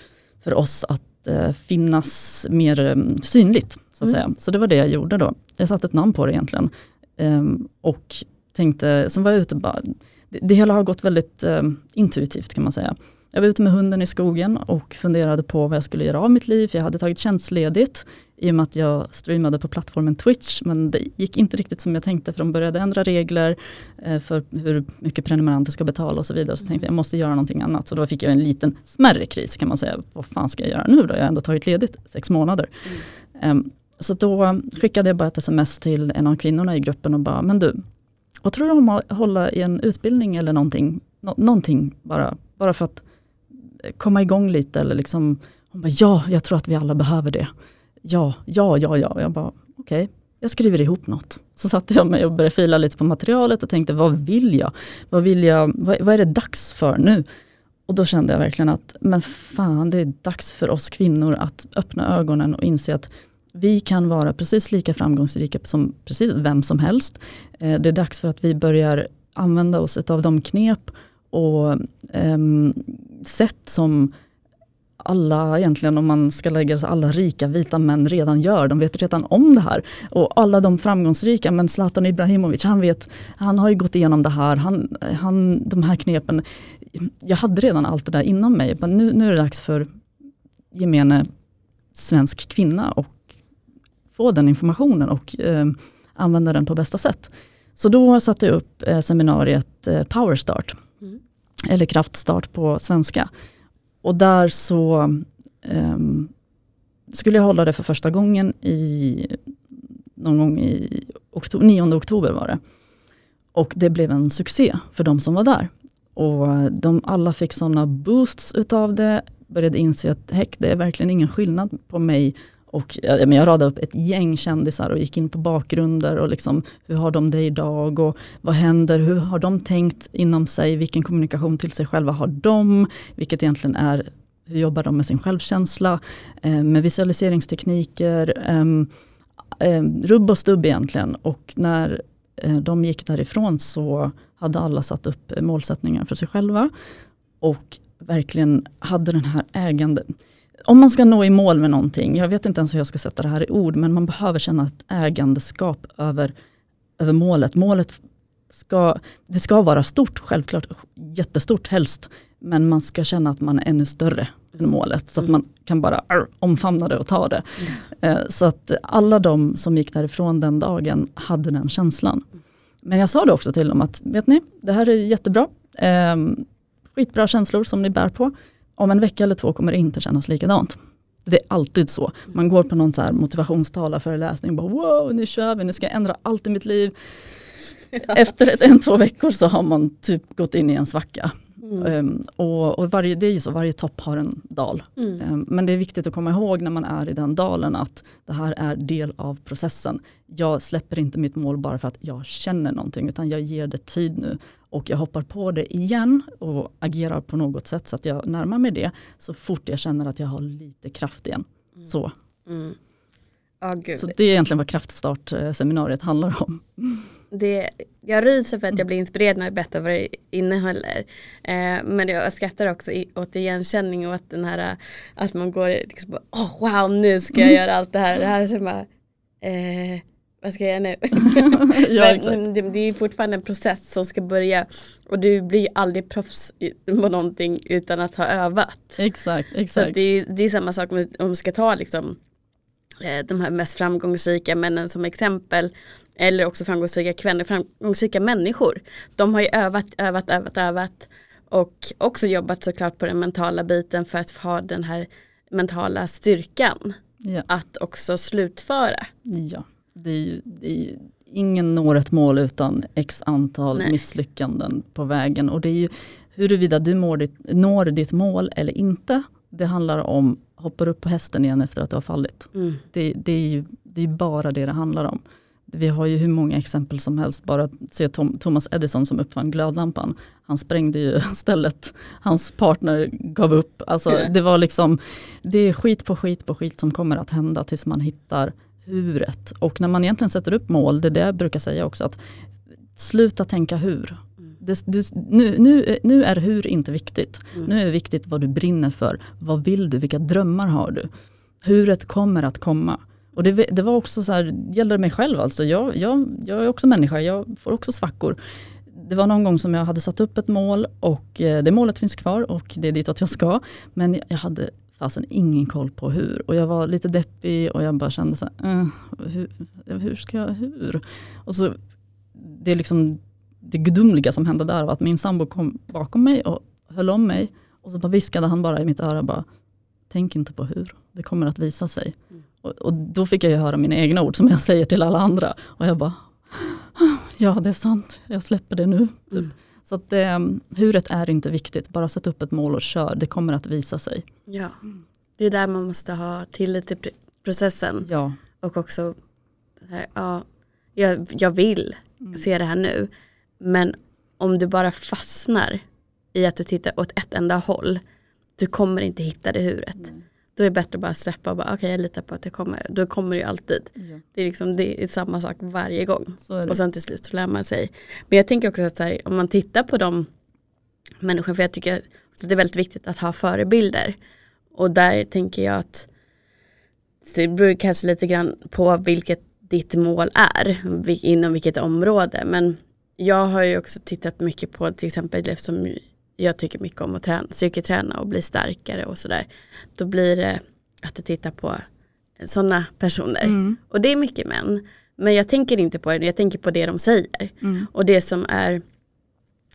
för oss att eh, finnas mer eh, synligt. Så, att mm. säga. så det var det jag gjorde då. Jag satte ett namn på det egentligen. Um, och tänkte, som var ute bara, det, det hela har gått väldigt eh, intuitivt kan man säga. Jag var ute med hunden i skogen och funderade på vad jag skulle göra av mitt liv. Jag hade tagit tjänstledigt i och med att jag streamade på plattformen Twitch. Men det gick inte riktigt som jag tänkte för de började ändra regler eh, för hur mycket prenumeranter ska betala och så vidare. Så tänkte jag jag måste göra någonting annat. Så då fick jag en liten smärre kris kan man säga. Vad fan ska jag göra nu då? Jag har ändå tagit ledigt sex månader. Mm. Um, så då skickade jag bara ett sms till en av kvinnorna i gruppen och bara, men du, vad tror du om att hålla i en utbildning eller någonting? Nå någonting bara, bara för att komma igång lite eller liksom, hon bara, ja, jag tror att vi alla behöver det. Ja, ja, ja, ja. Jag bara, okej, okay, jag skriver ihop något. Så satte jag mig och började fila lite på materialet och tänkte, vad vill jag? Vad, vill jag, vad, vad är det dags för nu? Och då kände jag verkligen att, men fan det är dags för oss kvinnor att öppna ögonen och inse att vi kan vara precis lika framgångsrika som precis vem som helst. Eh, det är dags för att vi börjar använda oss av de knep och um, sätt som alla egentligen, om man ska lägga sig, alla rika vita män redan gör. De vet redan om det här. Och alla de framgångsrika, men Zlatan Ibrahimovic, han vet, han har ju gått igenom det här, han, han, de här knepen. Jag hade redan allt det där inom mig, men nu, nu är det dags för gemene svensk kvinna och få den informationen och eh, använda den på bästa sätt. Så då satte jag upp eh, seminariet eh, Powerstart, mm eller kraftstart på svenska. Och där så um, skulle jag hålla det för första gången i någon gång i oktober, 9 oktober var det. Och det blev en succé för de som var där. Och de alla fick sådana boosts utav det, började inse att heck, det är verkligen ingen skillnad på mig och jag, jag radade upp ett gäng kändisar och gick in på bakgrunder och liksom, hur har de det idag och vad händer, hur har de tänkt inom sig, vilken kommunikation till sig själva har de, vilket egentligen är, hur jobbar de med sin självkänsla, eh, med visualiseringstekniker, eh, eh, rubb och stubb egentligen. Och när eh, de gick därifrån så hade alla satt upp målsättningar för sig själva. Och verkligen hade den här ägande om man ska nå i mål med någonting, jag vet inte ens hur jag ska sätta det här i ord, men man behöver känna ett ägandeskap över, över målet. Målet ska, det ska vara stort, självklart jättestort helst, men man ska känna att man är ännu större än målet, så att mm. man kan bara arr, omfamna det och ta det. Mm. Eh, så att alla de som gick därifrån den dagen hade den känslan. Men jag sa det också till dem att, vet ni, det här är jättebra, eh, skitbra känslor som ni bär på, om en vecka eller två kommer det inte kännas likadant. Det är alltid så. Man går på någon så här motivationstalarföreläsning, bara wow nu kör vi, nu ska jag ändra allt i mitt liv. Efter ett, en, två veckor så har man typ gått in i en svacka. Mm. Um, och, och varje, det är ju så, varje topp har en dal. Mm. Um, men det är viktigt att komma ihåg när man är i den dalen att det här är del av processen. Jag släpper inte mitt mål bara för att jag känner någonting utan jag ger det tid nu. Och jag hoppar på det igen och agerar på något sätt så att jag närmar mig det så fort jag känner att jag har lite kraft igen. Mm. Så. Oh, så det är egentligen vad kraftstartseminariet handlar om.
Det, jag ryser för att jag blir inspirerad när jag berättar vad det innehåller. Eh, men jag skrattar också åt igenkänning och att den här att man går liksom oh, wow nu ska jag mm. göra allt det här. Det här är som bara, eh, vad ska jag göra nu? ja, men det, det, är fortfarande en process som ska börja och du blir aldrig proffs på någonting utan att ha övat.
Exakt, exakt.
Så det, är, det är samma sak om vi ska ta liksom Eh, de här mest framgångsrika männen som exempel. Eller också framgångsrika kvinnor, framgångsrika människor. De har ju övat, övat, övat, övat. Och också jobbat såklart på den mentala biten för att ha den här mentala styrkan. Ja. Att också slutföra.
Ja, det är ju, det är ingen når ett mål utan x antal Nej. misslyckanden på vägen. Och det är ju huruvida du ditt, når ditt mål eller inte. Det handlar om hoppar upp på hästen igen efter att du har fallit. Mm. Det, det, är ju det är bara det det handlar om. Vi har ju hur många exempel som helst, bara se Tom, Thomas Edison som uppfann glödlampan. Han sprängde ju stället, hans partner gav upp. Alltså, det var liksom, det är skit på skit på skit som kommer att hända tills man hittar huret. Och när man egentligen sätter upp mål, det är det jag brukar säga också, att sluta tänka hur det, du, nu, nu, nu är hur inte viktigt. Mm. Nu är det viktigt vad du brinner för. Vad vill du? Vilka drömmar har du? Huret kommer att komma. Och det, det var också så här, gäller mig själv alltså. Jag, jag, jag är också människa, jag får också svackor. Det var någon gång som jag hade satt upp ett mål och eh, det målet finns kvar och det är dit att jag ska. Men jag hade fasen ingen koll på hur. Och jag var lite deppig och jag bara kände så här, uh, hur, hur ska jag, hur? Och så, det är liksom det gudomliga som hände där var att min sambo kom bakom mig och höll om mig och så bara viskade han bara i mitt öra bara, tänk inte på hur, det kommer att visa sig. Och, och, då fick jag ju höra mina egna ord som jag säger till alla andra och jag bara, ja det är sant, jag släpper det nu. Typ. Mm. Så att ehm, huret är inte viktigt, bara sätt upp ett mål och kör, det kommer att visa sig.
Ja, det är där man måste ha tillit till processen.
Ja.
Och också, här, ja, jag, jag vill mm. se det här nu. Men om du bara fastnar i att du tittar åt ett enda håll. Du kommer inte hitta det huret. Mm. Då är det bättre att bara släppa och bara okej okay, jag litar på att det kommer. Då kommer det ju alltid. Ja. Det, är liksom, det är samma sak varje gång. Och sen till slut så lär man sig. Men jag tänker också att här, om man tittar på de människorna, för jag tycker att det är väldigt viktigt att ha förebilder. Och där tänker jag att det beror kanske lite grann på vilket ditt mål är, inom vilket område. Men jag har ju också tittat mycket på till exempel eftersom jag tycker mycket om att träna, styrketräna och bli starkare och sådär. Då blir det att jag tittar på sådana personer. Mm. Och det är mycket män. Men jag tänker inte på det, jag tänker på det de säger. Mm. Och det som är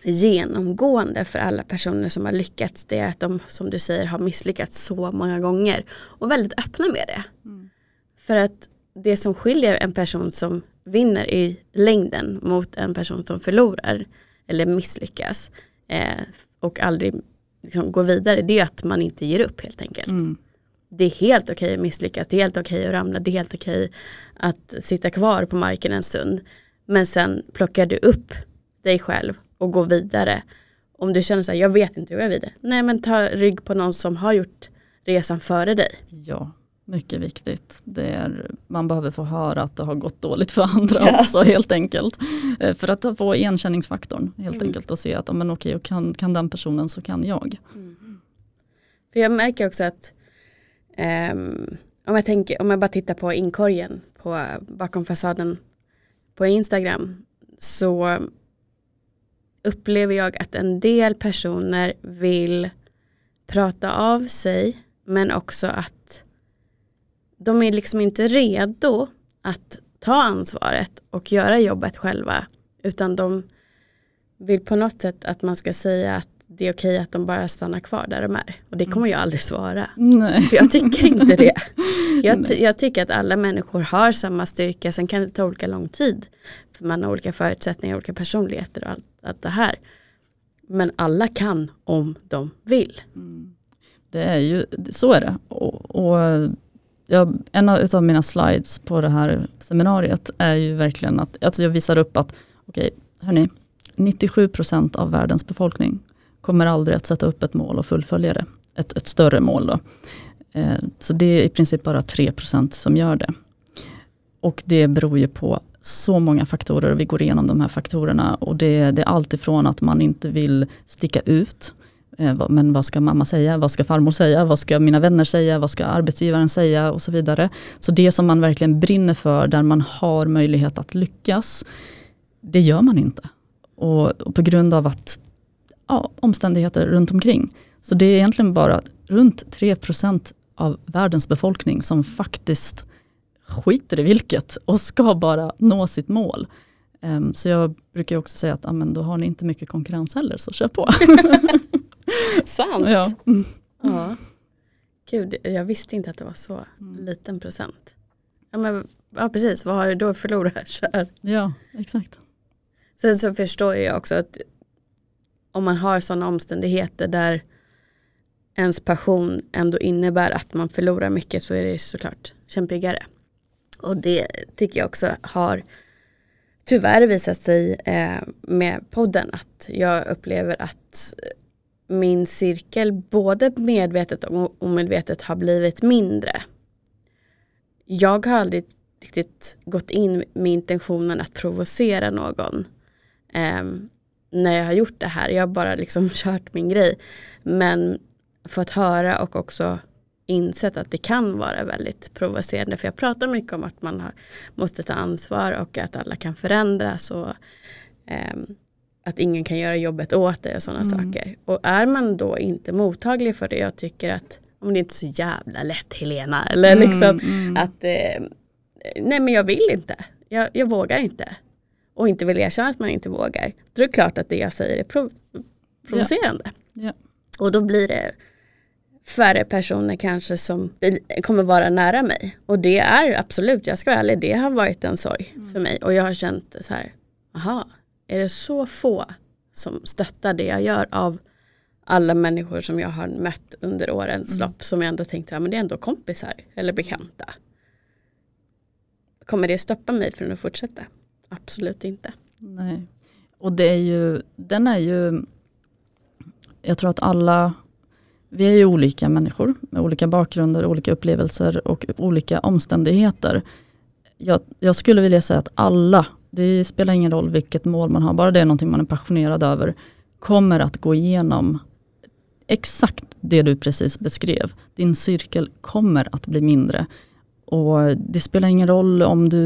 genomgående för alla personer som har lyckats det är att de som du säger har misslyckats så många gånger och väldigt öppna med det. Mm. För att det som skiljer en person som vinner i längden mot en person som förlorar eller misslyckas eh, och aldrig liksom, går vidare det är att man inte ger upp helt enkelt. Mm. Det är helt okej att misslyckas, det är helt okej att ramla, det är helt okej att sitta kvar på marken en stund. Men sen plockar du upp dig själv och går vidare. Om du känner så här, jag vet inte hur jag är vidare. Nej men ta rygg på någon som har gjort resan före dig.
Ja, mycket viktigt. Det är, man behöver få höra att det har gått dåligt för andra ja. också helt enkelt. Eh, för att få igenkänningsfaktorn helt mm. enkelt och se att men okej, och kan, kan den personen så kan jag. Mm.
För jag märker också att um, om, jag tänker, om jag bara tittar på inkorgen på, bakom fasaden på Instagram så upplever jag att en del personer vill prata av sig men också att de är liksom inte redo att ta ansvaret och göra jobbet själva utan de vill på något sätt att man ska säga att det är okej att de bara stannar kvar där de är. Och det kommer jag aldrig svara.
Nej.
För jag tycker inte det. Jag, jag, tycker att alla människor har samma styrka, sen kan det ta olika lång tid. För man har olika förutsättningar, olika personligheter och allt, allt det här. Men alla kan om de vill. Mm.
Det är ju, så är det. Och, och jag, en av mina slides på det här seminariet är ju verkligen att, alltså jag visar upp att, okej, okay, hörni, 97% av världens befolkning kommer aldrig att sätta upp ett mål och fullfölja det. Ett, ett större mål då. Eh, så det är i princip bara 3% som gör det. Och det beror ju på så många faktorer och vi går igenom de här faktorerna och det, det är allt ifrån att man inte vill sticka ut. Eh, men vad ska mamma säga? Vad ska farmor säga? Vad ska mina vänner säga? Vad ska arbetsgivaren säga? Och så vidare. Så det som man verkligen brinner för, där man har möjlighet att lyckas, det gör man inte. Och, och på grund av att ja, omständigheter runt omkring. Så det är egentligen bara runt 3% av världens befolkning som faktiskt skiter i vilket och ska bara nå sitt mål. Um, så jag brukar också säga att amen, då har ni inte mycket konkurrens heller, så kör på.
Sant.
Ja.
ja. Gud, jag visste inte att det var så mm. liten procent. Ja, men, ja precis, vad har du då förlorat? Kör.
Ja, exakt.
Sen så förstår jag också att om man har sådana omständigheter där ens passion ändå innebär att man förlorar mycket så är det såklart kämpigare. Och det tycker jag också har tyvärr visat sig eh, med podden att jag upplever att min cirkel både medvetet och omedvetet har blivit mindre. Jag har aldrig riktigt gått in med intentionen att provocera någon eh, när jag har gjort det här. Jag har bara liksom kört min grej. Men fått höra och också insett att det kan vara väldigt provocerande. För jag pratar mycket om att man har, måste ta ansvar och att alla kan förändras. Och, eh, att ingen kan göra jobbet åt dig och sådana mm. saker. Och är man då inte mottaglig för det, jag tycker att om det är inte så jävla lätt Helena. Eller mm, liksom mm. att eh, nej men jag vill inte. Jag, jag, vågar inte. Och inte vill erkänna att man inte vågar. Då är det klart att det jag säger är prov provocerande.
Ja. Ja.
Och då blir det färre personer kanske som kommer vara nära mig. Och det är absolut, jag ska vara ärlig, det har varit en sorg mm. för mig. Och jag har känt så här, aha, är det så få som stöttar det jag gör av alla människor som jag har mött under årens mm. lopp som jag ändå tänkte, ja men det är ändå kompisar eller bekanta. Kommer det stoppa mig från att fortsätta? Absolut inte.
Nej. Och det är ju, den är ju jag tror att alla, vi är ju olika människor med olika bakgrunder, olika upplevelser och olika omständigheter. Jag, jag skulle vilja säga att alla, det spelar ingen roll vilket mål man har, bara det är någonting man är passionerad över, kommer att gå igenom exakt det du precis beskrev. Din cirkel kommer att bli mindre. Och Det spelar ingen roll om du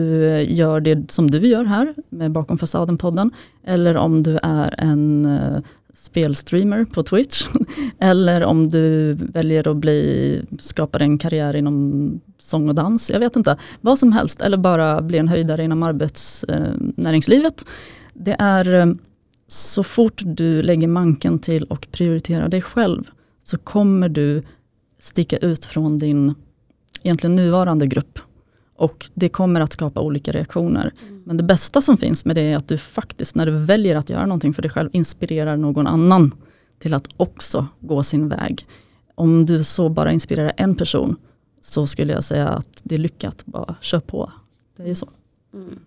gör det som du gör här med Bakom fasaden-podden eller om du är en eh, spelstreamer på Twitch eller om du väljer att bli, skapa en karriär inom sång och dans, jag vet inte, vad som helst eller bara bli en höjdare inom arbetsnäringslivet. Eh, Det är eh, så fort du lägger manken till och prioriterar dig själv så kommer du sticka ut från din egentligen nuvarande grupp. Och det kommer att skapa olika reaktioner. Mm. Men det bästa som finns med det är att du faktiskt när du väljer att göra någonting för dig själv inspirerar någon annan till att också gå sin väg. Om du så bara inspirerar en person så skulle jag säga att det är lyckat, bara kör på. Det är så. Mm.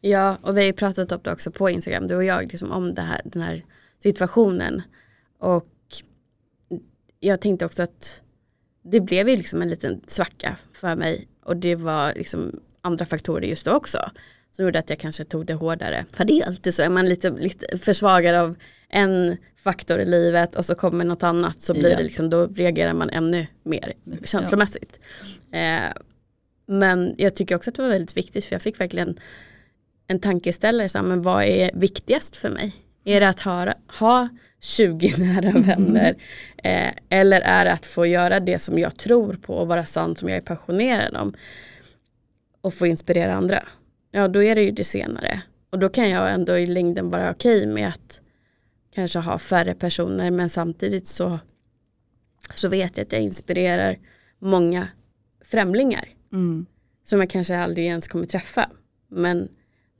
Ja, och vi har ju pratat om det också på Instagram, du och jag, liksom om det här, den här situationen. Och jag tänkte också att det blev ju liksom en liten svacka för mig och det var liksom andra faktorer just då också som gjorde att jag kanske tog det hårdare. För det är alltid så, är man lite, lite försvagad av en faktor i livet och så kommer något annat så blir yeah. det liksom, då reagerar man ännu mer känslomässigt. Ja. Eh, men jag tycker också att det var väldigt viktigt för jag fick verkligen en tankeställare, så här, men vad är viktigast för mig? Är det att ha, ha 20 nära vänner? Eh, eller är det att få göra det som jag tror på och vara sann som jag är passionerad om? Och få inspirera andra. Ja då är det ju det senare. Och då kan jag ändå i längden vara okej med att kanske ha färre personer men samtidigt så, så vet jag att jag inspirerar många främlingar. Mm. Som jag kanske aldrig ens kommer träffa. Men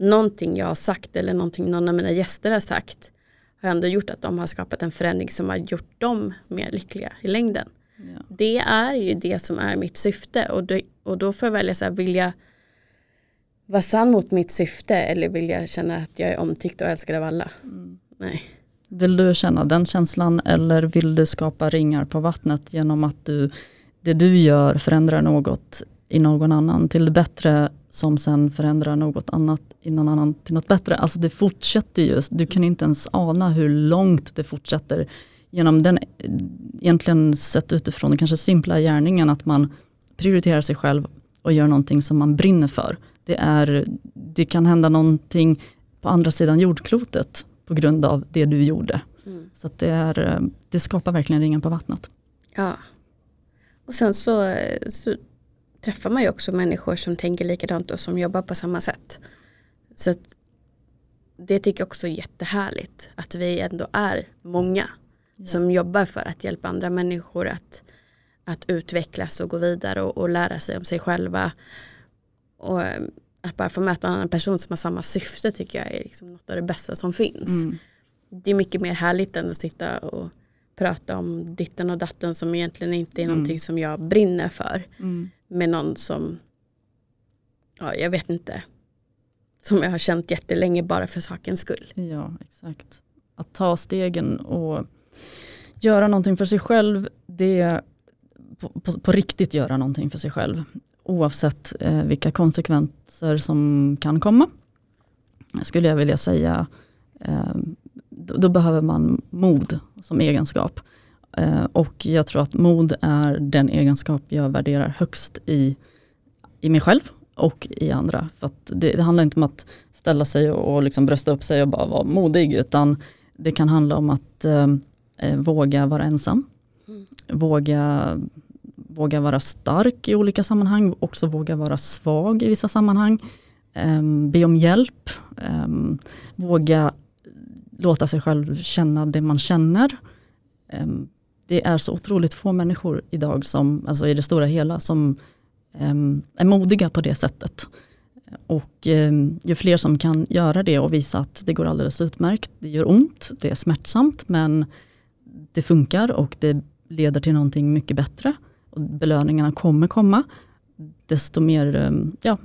någonting jag har sagt eller någonting någon av mina gäster har sagt har ändå gjort att de har skapat en förändring som har gjort dem mer lyckliga i längden. Ja. Det är ju det som är mitt syfte och, då, och då får jag välja så här, vill jag vara sann mot mitt syfte eller vill jag känna att jag är omtyckt och älskad av alla? Mm. Nej.
Vill du känna den känslan eller vill du skapa ringar på vattnet genom att du, det du gör förändrar något i någon annan till det bättre som sen förändrar något annat i någon annan till något bättre. Alltså det fortsätter ju, du kan inte ens ana hur långt det fortsätter genom den, egentligen sett utifrån den kanske simpla gärningen att man prioriterar sig själv och gör någonting som man brinner för. Det, är, det kan hända någonting på andra sidan jordklotet på grund av det du gjorde. Mm. Så det, är, det skapar verkligen ringen på vattnet.
Ja. Och sen så, så träffar man ju också människor som tänker likadant och som jobbar på samma sätt. Så det tycker jag också är jättehärligt att vi ändå är många ja. som jobbar för att hjälpa andra människor att, att utvecklas och gå vidare och, och lära sig om sig själva. Och eh, att bara få möta en annan person som har samma syfte tycker jag är liksom något av det bästa som finns. Mm. Det är mycket mer härligt än att sitta och prata om ditten och datten som egentligen inte är mm. någonting som jag brinner för. Mm. Med någon som, ja jag vet inte, som jag har känt jättelänge bara för sakens skull.
Ja, exakt. Att ta stegen och göra någonting för sig själv, det på, på, på riktigt göra någonting för sig själv. Oavsett eh, vilka konsekvenser som kan komma. Skulle jag vilja säga. Eh, då, då, behöver man mod som egenskap. Eh, och jag tror att mod är den egenskap jag värderar högst i, i mig själv och i andra. För det, det, handlar inte om att ställa sig och, och liksom brösta upp sig och bara vara modig, utan det kan handla om att eh, eh, våga vara ensam. Mm. Våga, våga vara stark i olika sammanhang, också våga vara svag i vissa sammanhang. Eh, be om hjälp, eh, våga låta sig själv känna det man känner. Det är så otroligt få människor idag som, alltså i det stora hela, som um, är modiga på det sättet. Och um, ju fler som kan göra det och visa att det går alldeles utmärkt, det gör ont, det är smärtsamt men det funkar och det leder till någonting mycket bättre. Och belöningarna kommer komma. Desto mer um, ja,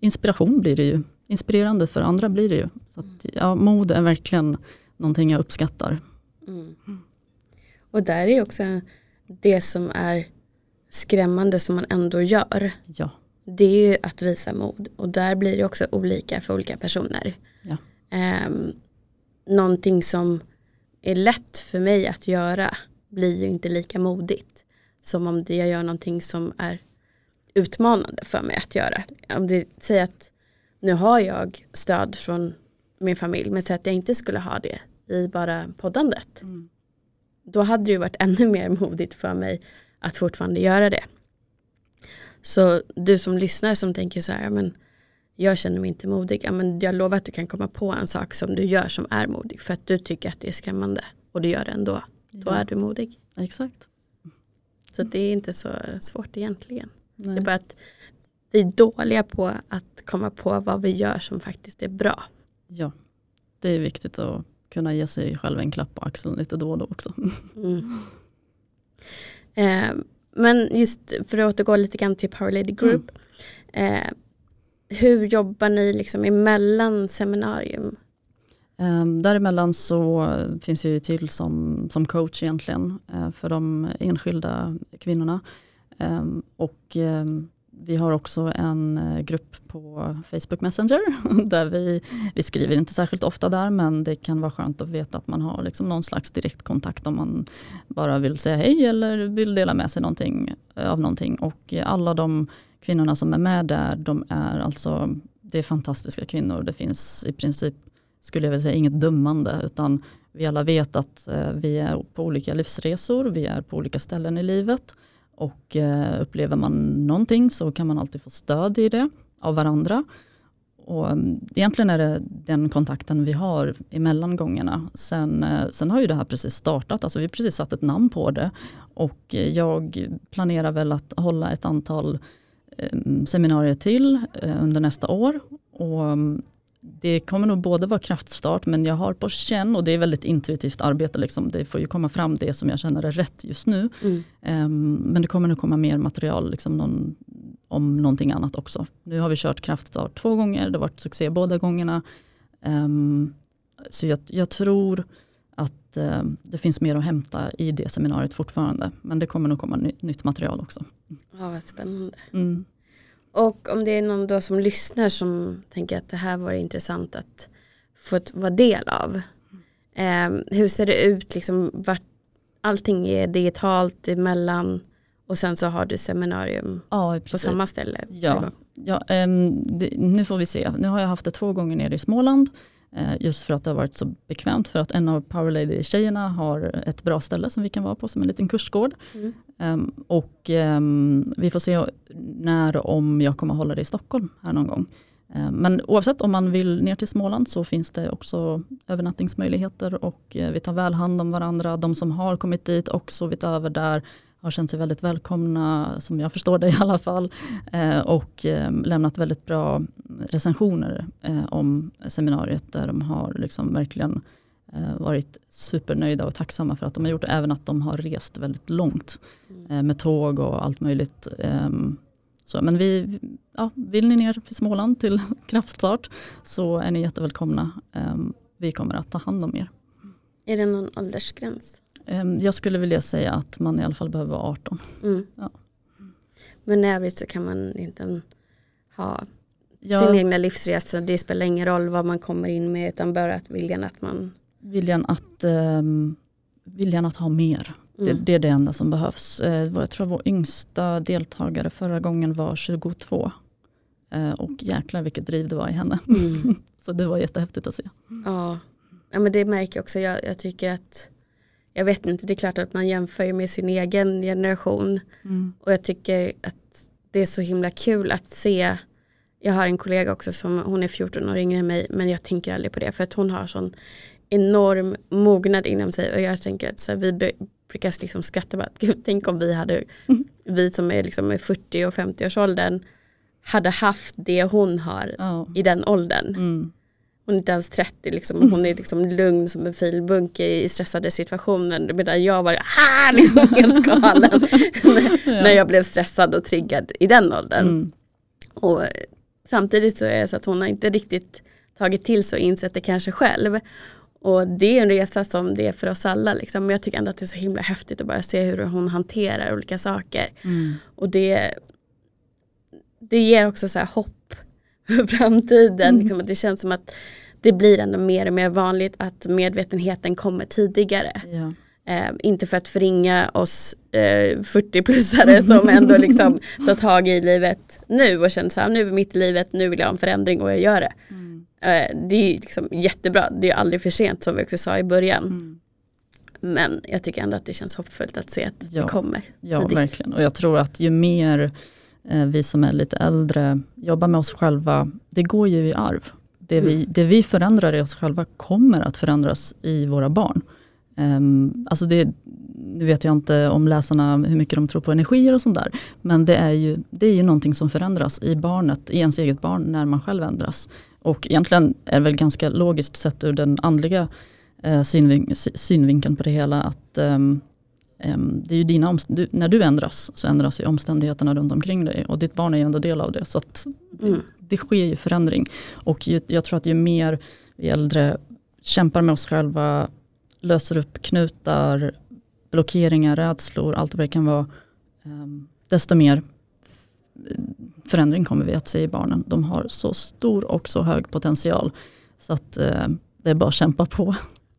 inspiration blir det ju. Inspirerande för andra blir det ju. Så att, ja, mod är verkligen någonting jag uppskattar. Mm.
Och där är också det som är skrämmande som man ändå gör.
Ja.
Det är ju att visa mod och där blir det också olika för olika personer.
Ja.
Um, någonting som är lätt för mig att göra blir ju inte lika modigt som om jag gör någonting som är utmanande för mig att göra. Om det säger att nu har jag stöd från min familj men säg att jag inte skulle ha det i bara poddandet. Mm. Då hade det ju varit ännu mer modigt för mig att fortfarande göra det. Så du som lyssnar som tänker så här, men jag känner mig inte modig. Ja, men jag lovar att du kan komma på en sak som du gör som är modig för att du tycker att det är skrämmande och du gör det ändå. Då är du modig.
Exakt.
Så det är inte så svårt egentligen. Nej. Det är bara att vi är dåliga på att komma på vad vi gör som faktiskt är bra.
Ja, det är viktigt att kunna ge sig själv en klapp på axeln lite då och då också. Mm.
Eh, men just för att återgå lite grann till Power Lady Group. Mm. Eh, hur jobbar ni liksom emellan seminarium?
Um, däremellan så finns jag till som, som coach egentligen uh, för de enskilda kvinnorna. Um, och um, vi har också en eh, grupp på Facebook Messenger där vi, vi skriver inte särskilt ofta där men det kan vara skönt att veta att man har liksom någon slags direktkontakt om man bara vill säga hej eller vill dela med sig någonting, eh, av någonting. Och alla de kvinnorna som är med där, de är alltså, det är fantastiska kvinnor. Det finns i princip, skulle jag vilja säga, inget dömande, utan vi alla vet att eh, vi är på olika livsresor, vi är på olika ställen i livet och eh, upplever man någonting så kan man alltid få stöd i det av varandra. Och mm, egentligen är det den kontakten vi har emellan gångerna. Sen, eh, sen har ju det här precis startat, alltså vi har precis satt ett namn på det och eh, jag planerar väl att hålla ett antal eh, seminarier till under nästa år. Och mm, det kommer nog både vara kraftstart men jag har på känn och det är väldigt intuitivt arbete. Liksom. Det får ju komma fram det som jag känner är rätt just nu. Mm. Um, men det kommer nog komma mer material liksom någon, om någonting annat också. Nu har vi kört kraftstart två gånger, det har varit succé båda gångerna. Um, så jag, jag, tror att uh, det finns mer att hämta i det seminariet fortfarande. Men det kommer nog komma ny, nytt material också.
Ja, vad spännande. Mm. Och om det är någon då som lyssnar som tänker att det här var intressant att få vara del av. Eh, hur ser det ut, liksom, vart, allting är digitalt emellan och sen så har du seminarium ja, på samma ställe.
Ja, ja um, det, nu får vi se. Nu har jag haft det två gånger nere i Småland. Eh, just för att det har varit så bekvämt för att en av Power Lady-tjejerna har ett bra ställe som vi kan vara på som en liten kursgård. Mm. Um, och um, vi får se när och om jag kommer hålla det i Stockholm här någon gång. Um, men oavsett om man vill ner till Småland så finns det också övernattningsmöjligheter och uh, vi tar väl hand om varandra. De som har kommit dit och sovit över där har känt sig väldigt välkomna, som jag förstår det i alla fall, eh, och eh, lämnat väldigt bra recensioner eh, om seminariet där de har liksom verkligen varit supernöjda och tacksamma för att de har gjort även att de har rest väldigt långt mm. med tåg och allt möjligt. Ehm, så, men vi, ja, vill ni ner till Småland till kraftstart så är ni jättevälkomna. Ehm, vi kommer att ta hand om er.
Är det någon åldersgräns?
Ehm, jag skulle vilja säga att man i alla fall behöver vara 18. Mm. Ja.
Men i övrigt så kan man inte ha ja. sin egna livsresa. Det spelar ingen roll vad man kommer in med utan bara att viljan att man...
Viljan att, um, viljan att ha mer. Mm. Det, det, är det enda som behövs. Uh, jag tror vår yngsta deltagare förra gången var 22. Uh, och jäklar vilket driv det var i henne. Mm. så det var jättehäftigt att se.
Ja, ja men det märker jag också. Jag, jag tycker att jag vet inte, det är klart att man jämför med sin egen generation. Mm. Och jag tycker att det är så himla kul att se. Jag har en kollega också som hon är 14 år yngre än mig men jag tänker aldrig på det för att hon har sån enorm mognad inom sig och jag tänker att så här, vi brukar liksom skratta bara, gud tänk om vi hade, mm. vi som är liksom i 40 och 50 års åldern hade haft det hon har oh. i den åldern. Mm. Hon är inte ens 30 liksom, och hon är liksom lugn som en filbunke i stressade situationer. Medan jag var ah, liksom helt galen när jag blev stressad och triggad i den åldern. Mm. Och samtidigt så är det så att hon har inte riktigt tagit till sig och insett det kanske själv. Och det är en resa som det är för oss alla. Liksom. Men jag tycker ändå att det är så himla häftigt att bara se hur hon hanterar olika saker.
Mm.
Och det, det ger också så här hopp framtiden.
Mm.
Liksom, att det känns som att det blir ändå mer och mer vanligt att medvetenheten kommer tidigare.
Ja.
Eh, inte för att förringa oss eh, 40-plussare som ändå liksom tar tag i livet nu och känner så här, nu är mitt i livet, nu vill jag ha en förändring och jag gör det.
Mm.
Eh, det är ju liksom jättebra, det är aldrig för sent som vi också sa i början.
Mm.
Men jag tycker ändå att det känns hoppfullt att se att
Ja.
det kommer
Ja,
tidigt.
verkligen. Och jag tror att ju mer vi som är lite äldre jobbar med oss själva, det går ju i arv. Det vi, det vi förändrar i oss själva kommer att förändras i våra barn. Um, alltså det, nu vet jag inte om läsarna hur mycket de tror på energier och sånt där. Men det är, ju, det är ju någonting som förändras i barnet, i ens eget barn när man själv ändras. Och egentligen är det väl ganska logiskt sett ur den andliga eh, synvin sy- synvinkeln på det hela att ehm, det är ju dina du, när du ändras så ändras ju omständigheterna runt omkring dig och ditt barn är ju ändå del av det. Så att
Mm.
det sker ju förändring. Och ju, jag tror att ju mer vi äldre kämpar med oss själva, löser upp knutar, blockeringar, rädslor, allt vad det kan vara, ehm, desto mer förändring kommer vi att se i barnen. De har så stor och så hög potential. Så att eh, det är bara att kämpa på.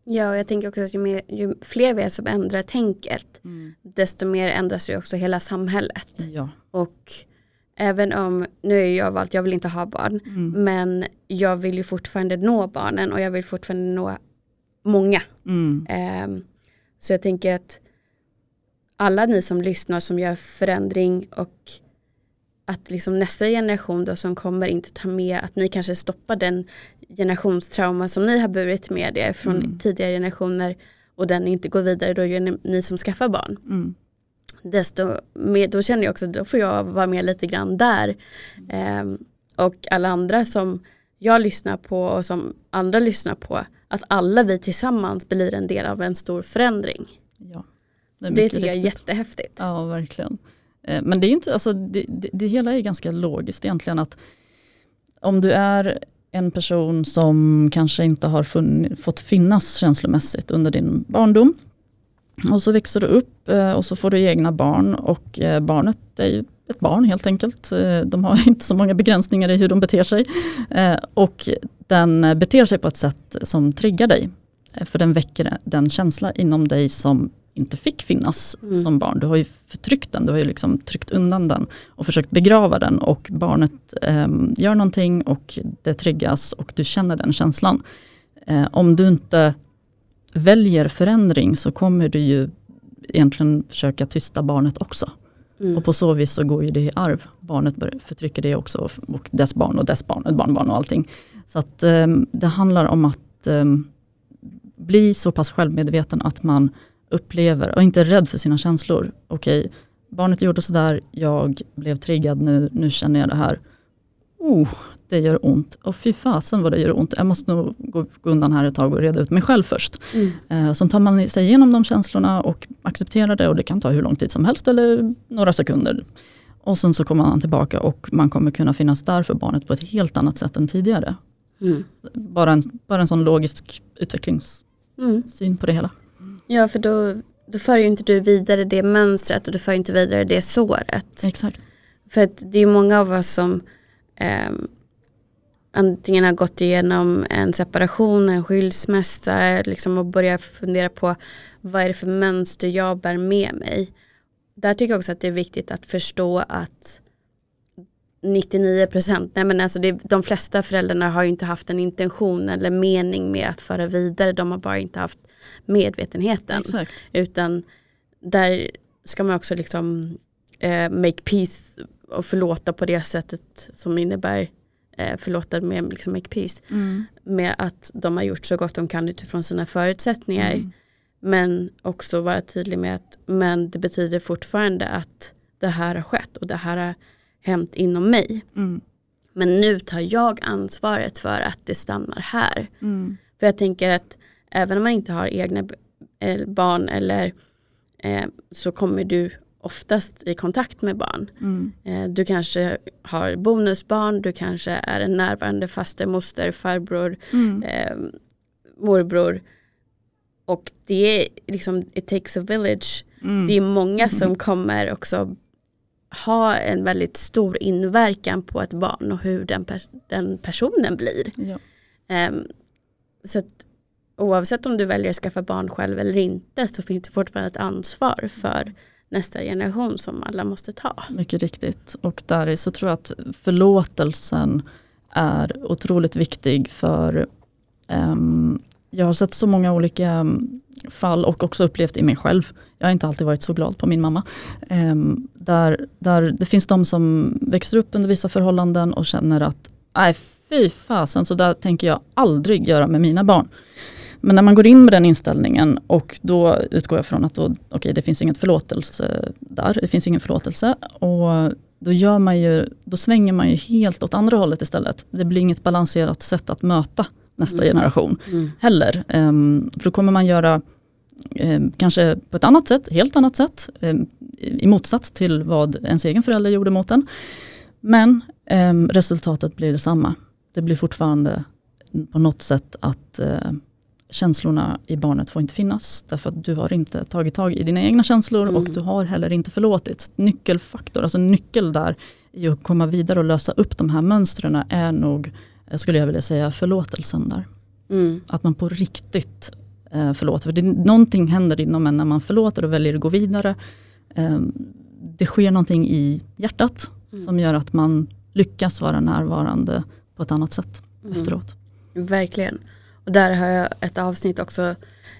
Ja, och jag tänker också att ju, mer, ju fler vi är som ändrar tänket, desto mer ändras ju också hela samhället.
Ja.
Och även om, nu är jag valt, jag vill inte ha barn,
Mm.
men jag vill ju fortfarande nå barnen och jag vill fortfarande nå många.
Mm.
Ehm, så jag tänker att alla ni som lyssnar som gör förändring och att liksom nästa generation då som kommer inte ta med att ni kanske stoppar den generationstrauma som ni har burit med er från
Mm.
tidigare generationer och den inte går vidare, då är det ni som skaffar barn.
Mm.
Desto mer, då känner jag också, då får jag vara med lite grann där. Ehm, och alla andra som jag lyssnar på och som andra lyssnar på, att alla vi tillsammans blir en del av en stor förändring.
Ja.
Det,
mycket
tycker jag är jättehäftigt.
Ja, verkligen. Eh, Men det är inte, alltså det, det, det hela är ganska logiskt egentligen att om du är en person som kanske inte har funn, fått finnas känslomässigt under din barndom och så växer du upp eh, och så får du egna barn och eh, barnet är ju ett barn helt enkelt. Eh, de har inte så många begränsningar i hur de beter sig och den beter sig på ett sätt som triggar dig. För den väcker den känsla inom dig som inte fick finnas
Mm.
som barn. Du har ju förtryckt den, du har ju liksom tryckt undan den och försökt begrava den och barnet eh, gör någonting och det triggas och du känner den känslan. Eh, om du inte väljer förändring så kommer du ju egentligen försöka tysta barnet också.
Mm.
Och på så vis så går ju det i arv. Barnet förtrycker det också och- dess barn och dess barn och barnbarn och allting. Så att eh, det handlar om att eh, bli så pass självmedveten att man upplever och inte är rädd för sina känslor. Okej, barnet gjorde sådär, jag blev triggad nu, nu känner jag det här. Oh, det gör ont. Och fy fasen vad det gör ont. Jag måste nog gå, gå undan här ett tag och reda ut mig själv först.
Mm.
Eh, Så tar man sig igenom de känslorna och accepterar det och det kan ta hur lång tid som helst eller några sekunder. Och sen så kommer man tillbaka och man kommer kunna finnas där för barnet på ett helt annat sätt än tidigare.
Mm.
Bara en, bara en sån logisk utvecklingssyn
Mm.
på det hela.
Ja, för då, då för ju inte du vidare det mönstret och du för inte vidare det såret.
Exakt.
För att det är många av oss som ehm, antingen har gått igenom en separation, en skilsmässa liksom och börjar fundera på vad är det för mönster jag bär med mig. Där tycker jag också att det är viktigt att förstå att 99 procent, nej men alltså det, de flesta föräldrarna har ju inte haft en intention eller mening med att föra vidare, de har bara inte haft medvetenheten.
Exakt.
Utan där ska man också liksom eh, make peace och förlåta på det sättet som innebär eh, förlåta med liksom make peace. Med att de har gjort så gott de kan utifrån sina förutsättningar.
Mm.
Men också vara tydlig med att men det betyder fortfarande att det här har skett och det här har hänt inom mig.
Mm.
Men nu tar jag ansvaret för att det stannar här.
Mm.
För jag tänker att även om man inte har egna eh, barn eller eh, så kommer du oftast i kontakt med barn.
Mm.
Eh, du kanske har bonusbarn, du kanske är en närvarande faster, moster, farbror,
Mm.
eh, morbror och det är liksom, it takes a village.
Mm.
Det är många som kommer också ha en väldigt stor inverkan på ett barn och hur den, pers den personen blir.
Ja.
Ehm, så att oavsett om du väljer att skaffa barn själv eller inte så finns det fortfarande ett ansvar för nästa generation som alla måste ta.
Mycket riktigt. Och där så tror jag att förlåtelsen är otroligt viktig för um, jag har sett så många olika um, fall och också upplevt i mig själv. Jag har inte alltid varit så glad på min mamma. Um, där, där det finns de som växer upp under vissa förhållanden och känner att nej fy fasen, så där tänker jag aldrig göra med mina barn. Men när man går in med den inställningen och då utgår jag från att då, okay, det finns inget förlåtelse där, det finns ingen förlåtelse. Och då, gör man ju, då svänger man ju helt åt andra hållet istället. Det blir inget balanserat sätt att möta nästa mm. generation mm. heller. Um, för då kommer man göra um, kanske på ett annat sätt, helt annat sätt, um, i motsats till vad ens egen förälder gjorde mot en. Men resultatet blir detsamma. Det blir fortfarande på något sätt att uh, känslorna i barnet får inte finnas. Därför att du har inte tagit tag i dina egna känslor mm. och du har heller inte förlåtit. Nyckelfaktor, alltså nyckel där i att komma vidare och lösa upp de här mönstren är nog, eh, skulle jag vilja säga, förlåtelsen där. Mm. Att man på riktigt eh, förlåter. För det, någonting händer inom en när man förlåter och väljer att gå vidare. Eh, det sker någonting i hjärtat mm. som gör att man lyckas vara närvarande på ett annat sätt mm. efteråt.
Verkligen. Och där har jag ett avsnitt också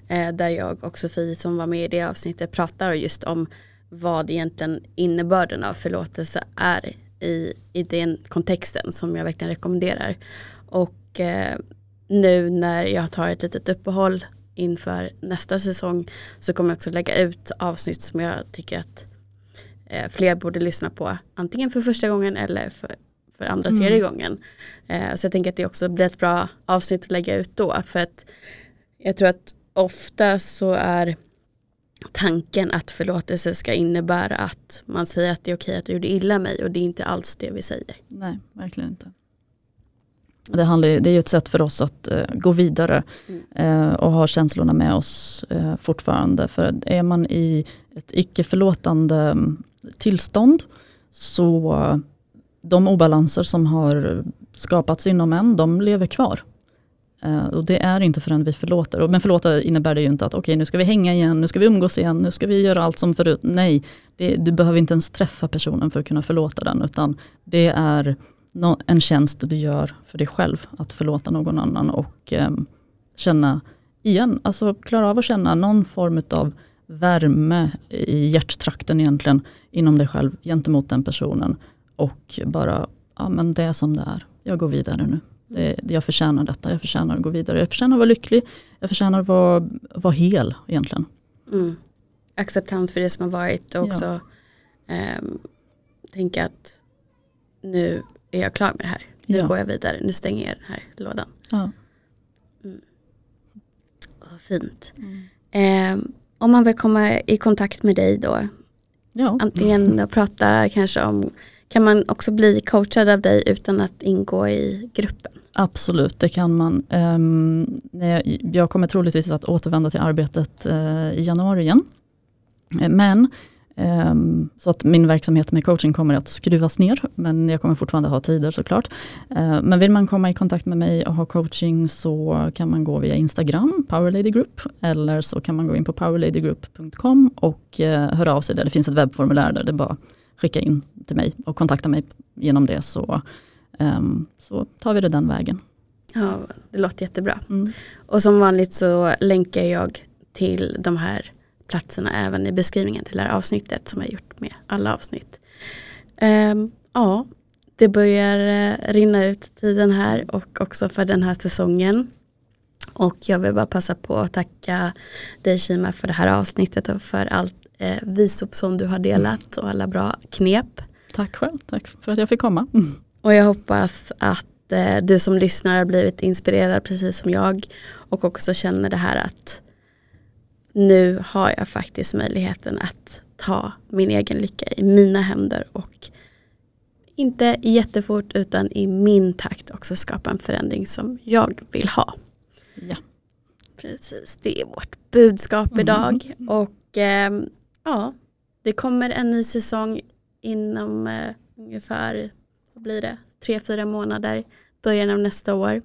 eh, där jag och Sofie som var med i det avsnittet pratar just om vad egentligen innebörden av förlåtelse är i, i den kontexten som jag verkligen rekommenderar. Och eh, nu när jag tar ett litet uppehåll inför nästa säsong så kommer jag också lägga ut avsnitt som jag tycker att eh, fler borde lyssna på. Antingen för första gången eller för för andra, mm. tredje gången. Eh, så jag tänker att det också blir ett bra avsnitt att lägga ut då. För att jag tror att ofta så är tanken att förlåtelse ska innebära att man säger att det är okej att du gjorde illa mig och det är inte alls det vi säger.
Nej, verkligen inte. Det, handlar, det är ett sätt för oss att uh, gå vidare mm. uh, och ha känslorna med oss uh, fortfarande. För är man i ett icke förlåtande um, tillstånd så de obalanser som har skapats inom en, de lever kvar. Uh, och det är inte förrän vi förlåter. Men förlåta innebär det ju inte att okej okay, nu ska vi hänga igen, nu ska vi umgås igen, nu ska vi göra allt som förut. Nej, det, du behöver inte ens träffa personen för att kunna förlåta den. Utan det är no, en tjänst du gör för dig själv att förlåta någon annan och um, känna igen, alltså klara av att känna någon form av värme i hjärttrakten egentligen inom dig själv gentemot den personen och bara, ja men det är som det är. Jag går vidare nu. Det, jag förtjänar detta, jag förtjänar att gå vidare. Jag förtjänar att vara lycklig, jag förtjänar att vara, vara hel egentligen.
Mm. Acceptans för det som har varit och också ja. eh, tänka att nu är jag klar med det här. Nu ja. går jag vidare, nu stänger jag den här lådan. Ja. Mm. Oh, fint. Mm. Eh, om man vill komma i kontakt med dig då, antingen prata kanske om kan man också bli coachad av dig utan att ingå i gruppen?
Absolut, det kan man. Ehm, jag kommer troligtvis att återvända till arbetet eh, i januari igen. Eh, men ehm, så att min verksamhet med coaching kommer att skruvas ner, men jag kommer fortfarande ha tider såklart. Eh, men vill man komma i kontakt med mig och ha coaching så kan man gå via Instagram, Powerlady Group, eller så kan man gå in på powerladygroup.com och höra av sig där. Det finns ett webbformulär där det bara skicka in till mig och kontakta mig genom det så, um, så tar vi det den vägen.
Ja, det låter jättebra. Mm. Och som vanligt så länkar jag till de här platserna även i beskrivningen till det här avsnittet som jag gjort med alla avsnitt. Um, ja, det börjar uh, rinna ut tiden här och också för den här säsongen. Och jag vill bara passa på att tacka dig Kima för det här avsnittet och för allt eh, visop som du har delat och alla bra knep.
Tack själv, tack för att jag fick komma.
Och jag hoppas att eh, du som lyssnar har blivit inspirerad precis som jag och också känner det här att nu har jag faktiskt möjligheten att ta min egen lycka i mina händer och inte jättefort utan i min takt också skapa en förändring som jag vill ha.
Ja.
Precis, det är vårt budskap
Mm.
idag. Och eh, ja, det kommer en ny säsong inom eh, ungefär, vad blir det, tre, fyra månader, början av nästa år.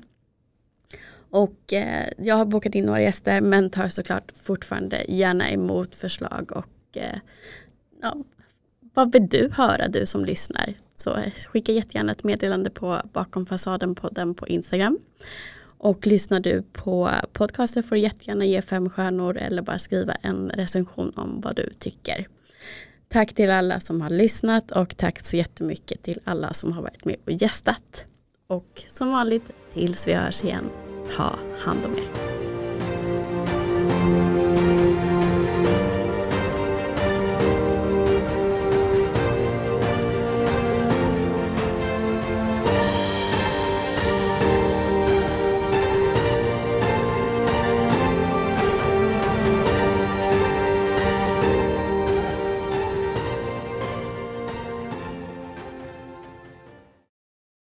Och eh, jag har bokat in några gäster men tar såklart fortfarande gärna emot förslag och eh, ja, vad vill du höra du som lyssnar? Så skicka jättegärna ett meddelande på Bakom fasaden-podden på Instagram. Och lyssnar du på podcasten får du jättegärna ge fem stjärnor eller bara skriva en recension om vad du tycker. Tack till alla som har lyssnat och tack så jättemycket till alla som har varit med och gästat. Och som vanligt, tills vi hörs igen, ta hand om er.